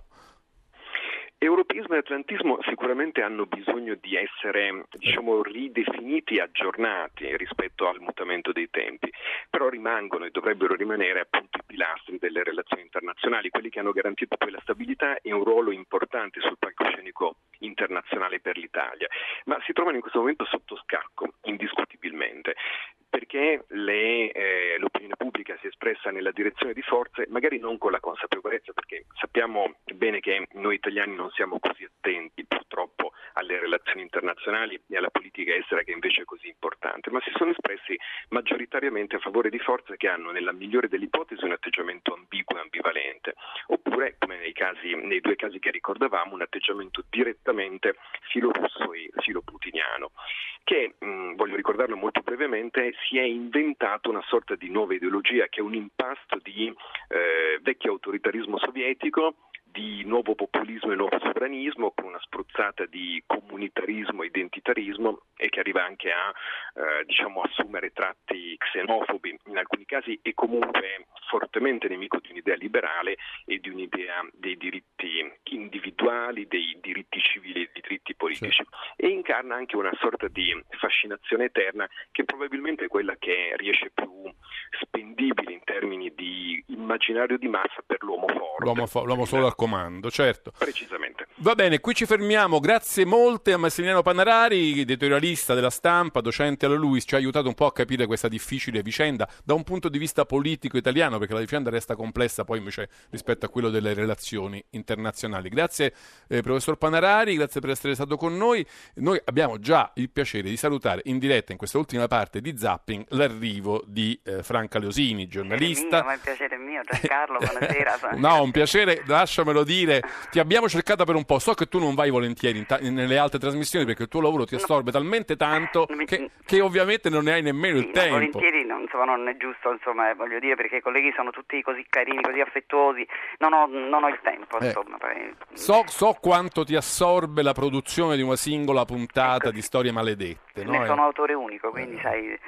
Europeismo e atlantismo sicuramente hanno bisogno di essere diciamo, ridefiniti e aggiornati rispetto al mutamento dei tempi, però rimangono e dovrebbero rimanere appunto i pilastri delle relazioni internazionali, quelli che hanno garantito poi la stabilità e un ruolo importante sul palcoscenico internazionale per l'Italia, ma si trovano in questo momento sotto scacco, indiscutibilmente perché le, eh, l'opinione pubblica si è espressa nella direzione di forze, magari non con la consapevolezza, perché sappiamo bene che noi italiani non siamo così attenti purtroppo alle relazioni internazionali e alla politica estera che invece è così importante, ma si sono espressi maggioritariamente a favore di forze che hanno nella migliore delle ipotesi un atteggiamento ambiguo e ambivalente, oppure come nei, casi, nei due casi che ricordavamo un atteggiamento direttamente filorusso e filoputiniano, che mh, voglio ricordarlo molto brevemente si è inventato una sorta di nuova ideologia che è un impasto di eh, vecchio autoritarismo sovietico di nuovo populismo e nuovo sovranismo con una spruzzata di comunitarismo e identitarismo e che arriva anche a eh, diciamo, assumere tratti xenofobi in alcuni casi e comunque fortemente nemico di un'idea liberale e di un'idea dei diritti individuali, dei diritti civili e dei diritti politici sì. e incarna anche una sorta di fascinazione eterna che probabilmente è quella che riesce più spendibile in termini di immaginario di massa per l'uomo forte. L'uomo, fo- l'uomo solo al comando, certo. Precisamente. Va bene, qui ci fermiamo. Grazie molte a Massimiliano Panarari, editorialista della stampa, docente alla LUIS, ci ha aiutato un po' a capire questa difficile vicenda da un punto di vista politico italiano, perché la vicenda resta complessa poi invece rispetto a quello delle relazioni internazionali. Grazie eh, professor Panarari, grazie per essere stato con noi. Noi abbiamo già il piacere di salutare in diretta in questa ultima parte di Zapping l'arrivo di eh, Franca Leosini, giornalista. Mio, è un piacere mio, Giancarlo, buonasera. no, un piacere, lasciamelo dire. Ti abbiamo cercata per un po', so che tu non vai volentieri ta- nelle altre trasmissioni perché il tuo lavoro ti assorbe no. talmente tanto che, che, ovviamente non ne hai nemmeno il tempo. Volentieri no, insomma, non è giusto, insomma, voglio dire, perché i colleghi sono tutti così carini, così affettuosi, non ho, non ho il tempo. Eh. Insomma, so, so, quanto ti assorbe la produzione di una singola puntata ecco. di storie maledette. Ne no? sono autore unico, quindi eh. sai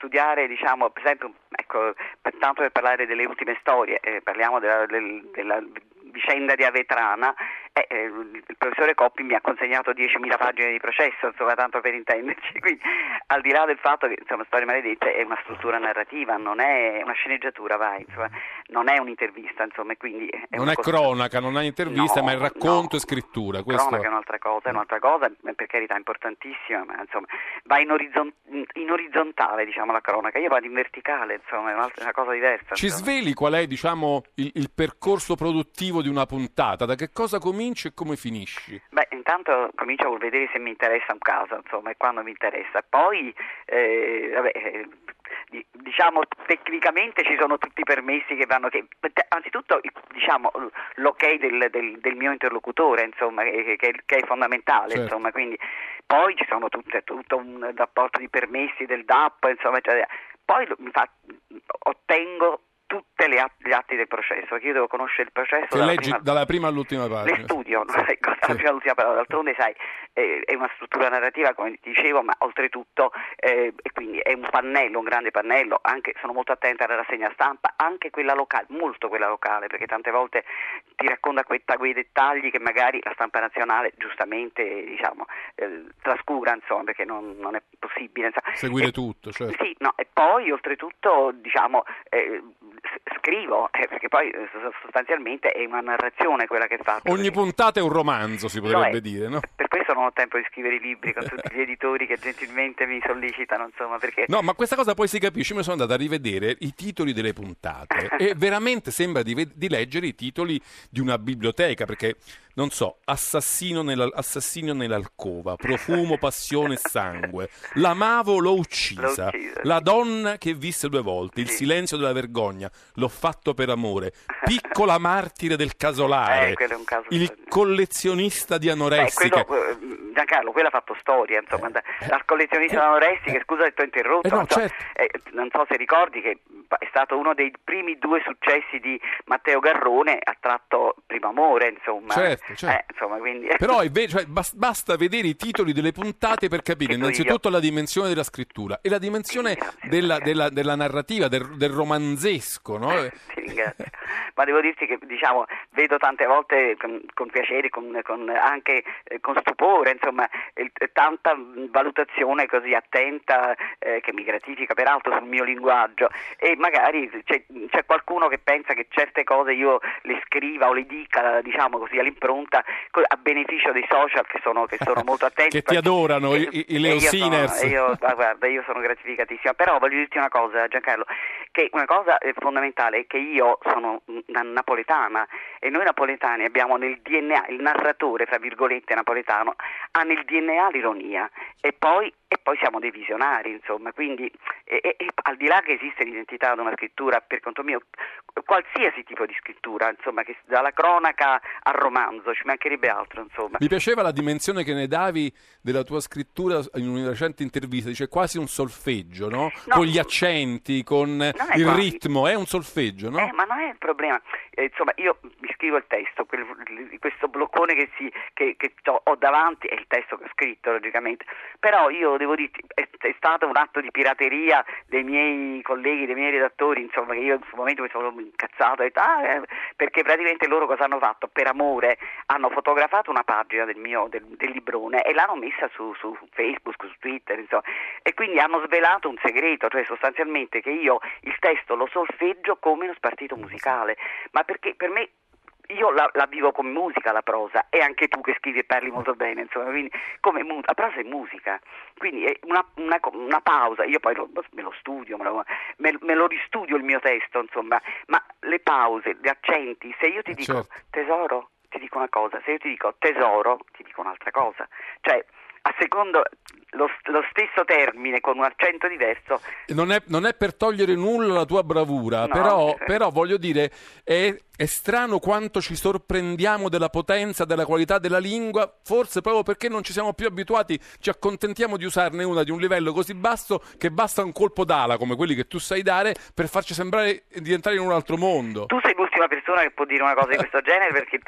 studiare, diciamo, per esempio, ecco, tanto per parlare delle ultime storie, eh, parliamo della, del, della vicenda di Avetrana, eh, eh, il professore Coppi mi ha consegnato 10.000 pagine di processo, insomma, tanto per intenderci, quindi al di là del fatto che insomma, Storie Maledette è una struttura narrativa, non è una sceneggiatura, vai, insomma, non è un'intervista, insomma, quindi è non è cosa... cronaca, non è intervista, no, ma è racconto no, e scrittura. Questo... Cronaca è un'altra cosa, è un'altra cosa, per carità importantissima, ma insomma, va in, orizzon... in orizzontale, diciamo, la cronaca, io vado in verticale, insomma, è una cosa diversa. Ci sveli qual è, diciamo, il, il percorso produttivo di una puntata? Da che cosa cominci e come finisci? Beh, intanto comincio a vedere se mi interessa un caso, insomma, e quando mi interessa. Poi, eh, vabbè, di, diciamo tecnicamente ci sono tutti i permessi che vanno, che, anzitutto diciamo l'ok del, del, del mio interlocutore, insomma, che, che, è fondamentale, Certo. insomma, quindi poi ci sono tutte, tutto un rapporto di permessi del DAP, insomma, eccetera. poi fa- ottengo tutti gli atti del processo, perché io devo conoscere il processo Che dalla leggi prima- dalla prima all'ultima le pagina. studio, non è cosa la prima all'ultima parola, d'altronde sai, eh, è una struttura narrativa come ti dicevo, ma oltretutto eh, e quindi è un pannello, un grande pannello, anche, sono molto attenta alla rassegna stampa, anche quella locale, molto quella locale, perché tante volte ti racconta quei, quei dettagli che magari la stampa nazionale giustamente diciamo, eh, trascura, insomma, perché non, non è possibile. insomma. Seguire E- tutto, certo. sì, no, e poi oltretutto diciamo eh, scrivo, eh, perché poi eh, sostanzialmente è una narrazione quella che faccio. Ogni puntata è un romanzo, si potrebbe Lo è. dire, no? Per questo non ho tempo di scrivere i libri con tutti gli editori che gentilmente mi sollecitano, insomma, perché No, ma questa cosa poi si capisce. Mi sono andato a rivedere i titoli delle puntate e veramente sembra di, ve- di leggere i titoli di una biblioteca perché, non so, assassino nella- assassino nell'alcova, profumo, passione e sangue, l'amavo, l'ho uccisa, uccisa, la donna che visse due volte, il silenzio della vergogna, l'ho fatto per amore, piccola martire del casolare, Eh, caso il collezionista di Eh, anoressiche. quello, eh, Giancarlo, quello ha fatto storia, insomma, da- dal collezionista anoressiche, scusa se ti ho interrotto, Eh no, non, so, certo. eh, non so se ricordi che è stato uno dei primi due successi di Matteo Garrone, ha tratto Primo Amore, insomma. Certo, certo. Eh, insomma, quindi... Però vero, cioè, bas- basta vedere i titoli delle puntate per capire innanzitutto la dimensione della scrittura e la dimensione della, della- della narrativa, del, del romanzesco, no? Eh. Ma devo dirti che diciamo, vedo tante volte con, con piacere, con, con- anche eh, con stupore, insomma, il- tanta mh, valutazione così attenta eh, che mi gratifica peraltro sul mio linguaggio e magari c'è, c'è qualcuno che pensa che certe cose io le scriva o le dica, diciamo così, all'impronta co- a beneficio dei social che sono, che sono molto attenti. che ti adorano, i, i- i E Leo io sono- e io, ma guarda, io sono gratificatissima, però voglio dirti una cosa, Giancarlo, che una cosa eh, fondamentale è che io sono una napoletana e noi napoletani abbiamo nel DNA, il narratore, fra virgolette, napoletano, ha nel DNA l'ironia e poi, e poi siamo dei visionari, insomma, quindi e- e- al di là che esiste l'identità di una scrittura, per conto mio, qualsiasi tipo di scrittura, insomma, che dalla cronaca al romanzo, ci mancherebbe altro, insomma. Mi piaceva la dimensione che ne davi della tua scrittura in una recente intervista, dice quasi un solfeggio, no? No. Con gli accenti, con il quasi. ritmo, è un solfeggio, no? Eh, ma non è il problema. Eh, insomma, io mi scrivo il testo, quel- questo bloccone che, si, che, che ho, ho davanti è il testo che ho scritto, logicamente. Però io devo dirti, è, è stato un atto di pirateria dei miei colleghi, dei miei redattori, insomma, che io in un momento mi sono incazzato, detto, ah, eh, perché praticamente loro cosa hanno fatto? Per amore hanno fotografato una pagina del mio del, del librone e l'hanno messa su, su Facebook, su Twitter, insomma, e quindi hanno svelato un segreto, cioè sostanzialmente che io il testo lo solfeggio come uno spartito musicale, ma perché per me io la, la vivo come musica la prosa e anche tu che scrivi e parli molto bene, insomma, quindi come mu- la prosa è musica, quindi è una, una una pausa, io poi lo- me lo studio, me lo, me- me lo ristudio il mio testo, insomma, ma le pause, gli accenti, se io ti dico certo. tesoro, ti dico una cosa, se io ti dico tesoro, ti dico un'altra cosa, cioè a secondo lo, lo stesso termine con un accento diverso Non è, non è per togliere nulla alla tua bravura, No, però, sì. però voglio dire, è, è strano quanto ci sorprendiamo della potenza, della qualità della lingua, forse proprio perché non ci siamo più abituati, ci accontentiamo di usarne una di un livello così basso che basta un colpo d'ala come quelli che tu sai dare per farci sembrare di entrare in un altro mondo. Tu sei l'ultima persona che può dire una cosa di questo genere perché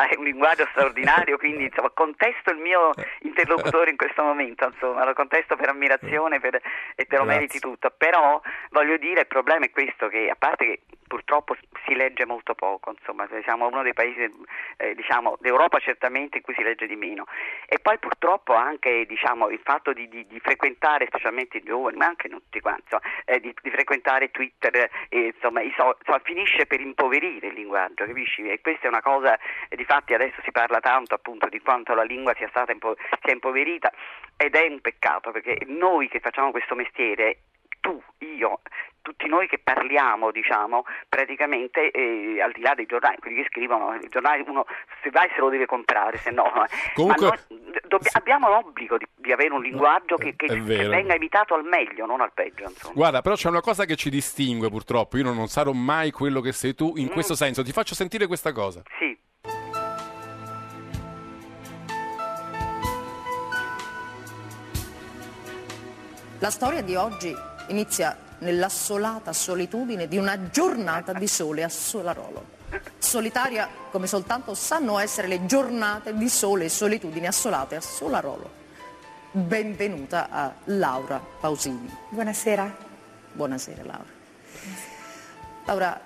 hai un linguaggio straordinario, quindi insomma contesto il mio interlocutore in questo momento, insomma, lo contesto per ammirazione per- e te lo Grazie. meriti tutto. Però voglio dire, il problema è questo che a parte che purtroppo si legge molto poco, insomma, siamo uno dei paesi eh, diciamo, d'Europa certamente in cui si legge di meno. E poi purtroppo anche diciamo, il fatto di, di- di frequentare, specialmente i giovani, ma anche tutti quanti, insomma, eh, di, di frequentare Twitter, eh, insomma, so- insomma, finisce per impoverire il linguaggio, capisci? E questa è una cosa, eh, difatti adesso si parla tanto appunto di quanto la lingua sia stata impo- sia impoverita ed è un peccato perché noi che facciamo questo mestiere tu, io, tutti noi che parliamo, diciamo, praticamente eh, al di là dei giornali, quelli che scrivono, i giornali uno se vai se lo deve comprare, se no. eh. Comunque- Ma noi dobb- abbiamo l'obbligo di, di avere un linguaggio che, che- che venga imitato al meglio, non al peggio. Insomma. Guarda, però c'è una cosa che ci distingue purtroppo. Io non, non sarò mai quello che sei tu in Mm. questo senso. Ti faccio sentire questa cosa. Sì. La storia di oggi inizia nell'assolata solitudine di una giornata di sole a Solarolo. Solitaria come soltanto sanno essere le giornate di sole e solitudine assolate a Solarolo. Benvenuta a Laura Pausini. Buonasera. Buonasera Laura. Laura,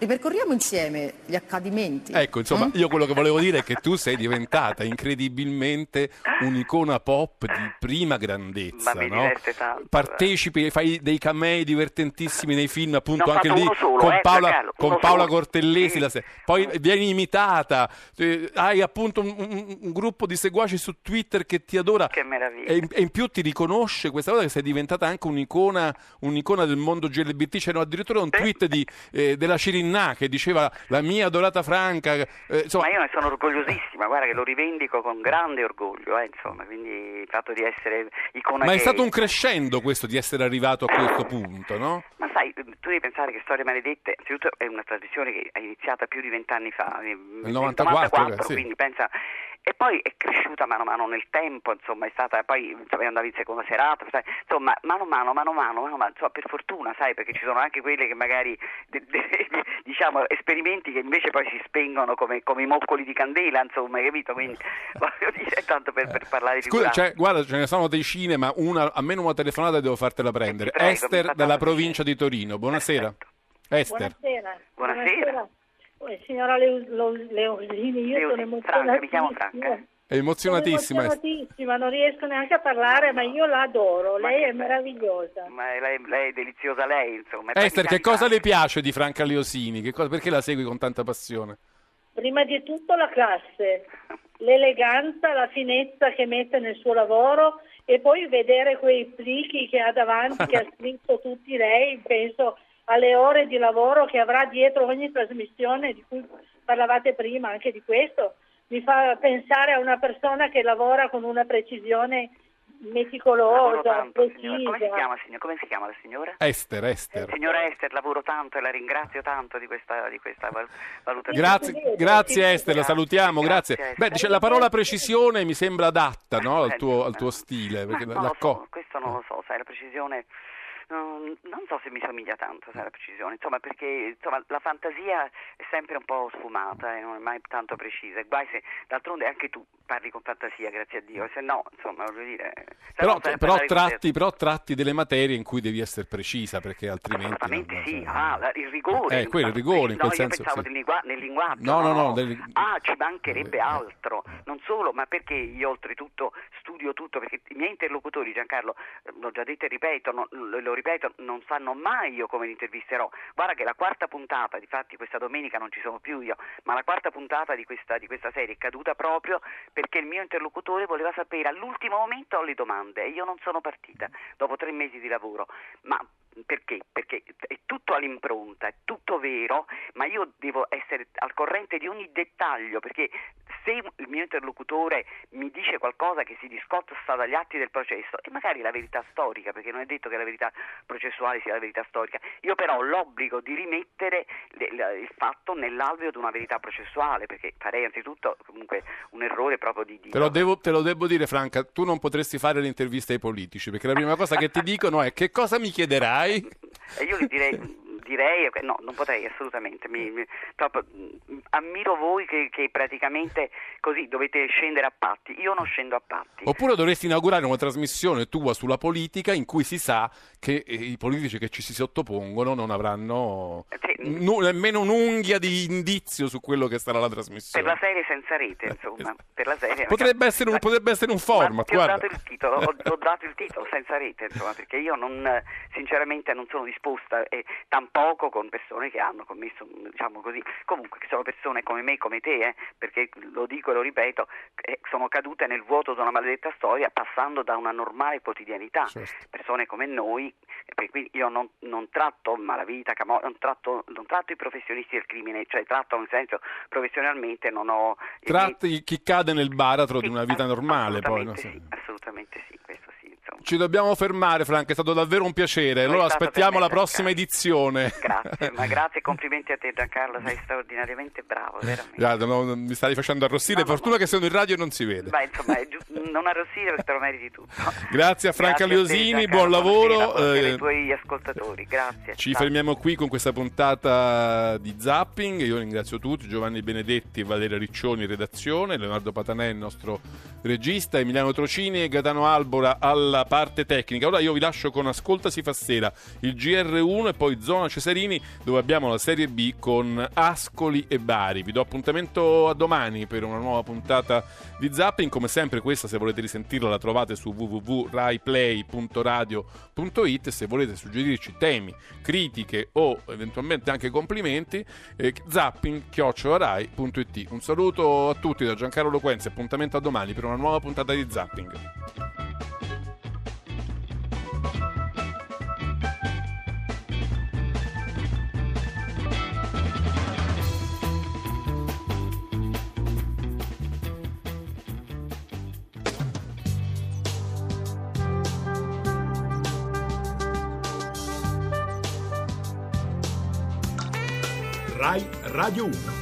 ripercorriamo insieme gli accadimenti. Ecco, insomma, Mm? io quello che volevo dire è che tu sei diventata incredibilmente un'icona pop di prima grandezza, Ma mi no? tanto, Partecipi, fai dei camei divertentissimi nei film, appunto, Ne ho anche lì solo, con eh, Paola, con Paola. Cortellesi, Sì. la se- poi vieni imitata, eh, hai appunto un, un- un gruppo di seguaci su Twitter che ti adora Che meraviglia. e in, e in più ti riconosce questa cosa che sei diventata anche un'icona, un'icona del mondo LGBT. C'era addirittura un tweet di, eh, della Cirinna che diceva la mia adorata Franca. eh, insomma, Ma io ne sono orgogliosissima, guarda che lo rivendico con grande orgoglio, eh, insomma, quindi il fatto di essere icona ma è stato un crescendo questo di essere arrivato a questo punto, no? Ma sai, tu devi pensare che Storie Maledette, innanzitutto è una trasmissione che è iniziata più di vent'anni fa, nel Nel 94, sì. quindi pensa... E poi è cresciuta mano a mano nel tempo, insomma, è stata, poi insomma, andavi in seconda serata, sai, insomma, mano a mano, mano a mano, mano mano, insomma, per fortuna, sai, perché ci sono anche quelle che magari, de- de- diciamo, esperimenti che invece poi si spengono come, come i moccoli di candela, insomma, hai capito? Quindi, voglio dire, tanto per, per parlare di Scusa, cioè, guarda, ce ne sono decine, ma una, almeno una telefonata devo fartera prendere. Ti prego, fa dalla provincia di Torino. Buonasera. Esther. Buonasera. Buonasera. Eh, Signora Leo- Lo- Leosini, io sono Leosini, Franca, mi chiamo emozionatissima. Franca. È emozionatissima. Sono emozionatissima, non riesco neanche a parlare, ma io la adoro, Ma lei è bello. meravigliosa. Ma lei, lei è deliziosa lei, insomma. Esther, che cosa le piace di Franca Liosini? Che cosa- perché la segui con tanta passione? Prima di tutto la classe, l'eleganza, la finezza che mette nel suo lavoro e poi vedere quei plichi che ha davanti, che ha scritto tutti lei, penso alle ore di lavoro che avrà dietro ogni trasmissione di cui parlavate prima, anche di questo, mi fa pensare a una persona che lavora con una precisione meticolosa, tanto, signora. Come si precisa. chiama, signora? Come si chiama la signora? Esther, Esther. Signora Esther, lavoro tanto e la ringrazio tanto di questa, di questa val- valutazione. Grazie, grazie Esther, la salutiamo, grazie. Beh, dice, la parola precisione mi sembra adatta no, al, tuo, al tuo stile. Perché la- la so, co- questo non lo so, sai, la precisione non, non so se mi somiglia tanto, sai, la precisione, insomma, perché insomma, la fantasia è sempre un po' sfumata e non è mai tanto precisa. Guai se d'altronde anche tu parli con fantasia, grazie a Dio, e se no, insomma, voglio dire, se Però, no, sai però tratti, però tratti delle materie in cui devi essere precisa, perché altrimenti... Assolutamente no, no, sì, no. ah, la- il rigore. Eh, quello, il rigore, in no, quel io senso, pensavo sì. del, lingua- nel linguaggio. No, no, no, del- Ah, ci mancherebbe altro. Non solo, ma perché io oltretutto studio tutto, perché i miei interlocutori, Giancarlo, eh, l'ho già detto e ripeto, non- lo, lo ripeto, non sanno mai io come li intervisterò. Guarda che la quarta puntata, difatti questa domenica non ci sono più io, ma la quarta puntata di questa, di questa serie è caduta proprio perché il mio interlocutore voleva sapere all'ultimo momento le domande e io non sono partita dopo tre mesi di lavoro. Ma perché? Perché è tutto all'impronta, è tutto vero, ma io devo essere al corrente di ogni dettaglio, perché se il mio interlocutore mi dice qualcosa che si discosta dagli atti del processo, e magari la verità storica, perché non è detto che la verità processuale sia la verità storica, io però ho l'obbligo di rimettere il fatto nell'alveo di una verità processuale, perché farei anzitutto comunque un errore proprio di... Te lo, devo, te lo devo dire, Franca, tu non potresti fare le interviste ai politici, perché la prima cosa che ti dicono è che cosa mi chiederai? E io gli direi, direi no, non potrei assolutamente, mi, mi- proprio, mh, ammiro voi che, che praticamente così dovete scendere a patti, io non scendo a patti. Oppure dovresti inaugurare una trasmissione tua sulla politica in cui si sa che eh, i politici che ci si sottopongono non avranno nu- nemmeno un'unghia di indizio su quello che sarà la Per trasmissione. la serie senza rete, insomma, per la serie... Potrebbe essere un, potrebbe essere un format, ho dato il titolo, ho, ho dato il titolo senza rete, insomma, perché io non, eh, sinceramente non sono disposta e tampoco con persone che hanno commesso, diciamo così, comunque che sono persone come me, come te, eh, perché lo dico e lo ripeto, eh, sono cadute nel vuoto di una maledetta storia passando da una normale quotidianità. Certo. Persone come noi, perché qui io non, non tratto malavita, camo- non tratto, non tratto i professionisti del crimine, cioè tratto in senso professionalmente non ho... Tratti chi cade nel baratro di una vita normale. Poi, no? Assolutamente sì, assolutamente sì, questo sì. Ci dobbiamo fermare, Franca, è stato davvero un piacere. Allora aspettiamo la prossima edizione. Grazie, ma grazie complimenti a te Giancarlo, sei straordinariamente bravo, veramente. Guarda, no, no, mi stai facendo arrossire, fortuna che sono in radio e non si vede. Beh, insomma, giu- non arrossire perché te lo meriti tutto. Grazie a Franca Grazie Liosini, buon lavoro. buonasera, buonasera eh, ai tuoi ascoltatori, grazie. Ci Ciao. fermiamo qui con questa puntata di Zapping. Io ringrazio tutti, Giovanni Benedetti, Valeria Riccioni, redazione, Leonardo Patanè, il nostro regista, Emiliano Trocini e Gaetano Albora alla parte tecnica. Ora io vi lascio con Ascolta si fa sera, il GR1 e poi Zona Cesarini dove abbiamo la Serie B con Ascoli e Bari. Vi do appuntamento a domani per una nuova puntata di Zapping. Come sempre questa se volete risentirla la trovate su www.raiplay.radio.it se volete suggerirci temi, critiche o eventualmente anche complimenti eh, zapping.rai.it Un saluto a tutti da Giancarlo Loquenzi, appuntamento a domani per una nuova puntata di Zapping. Rai Radio 1.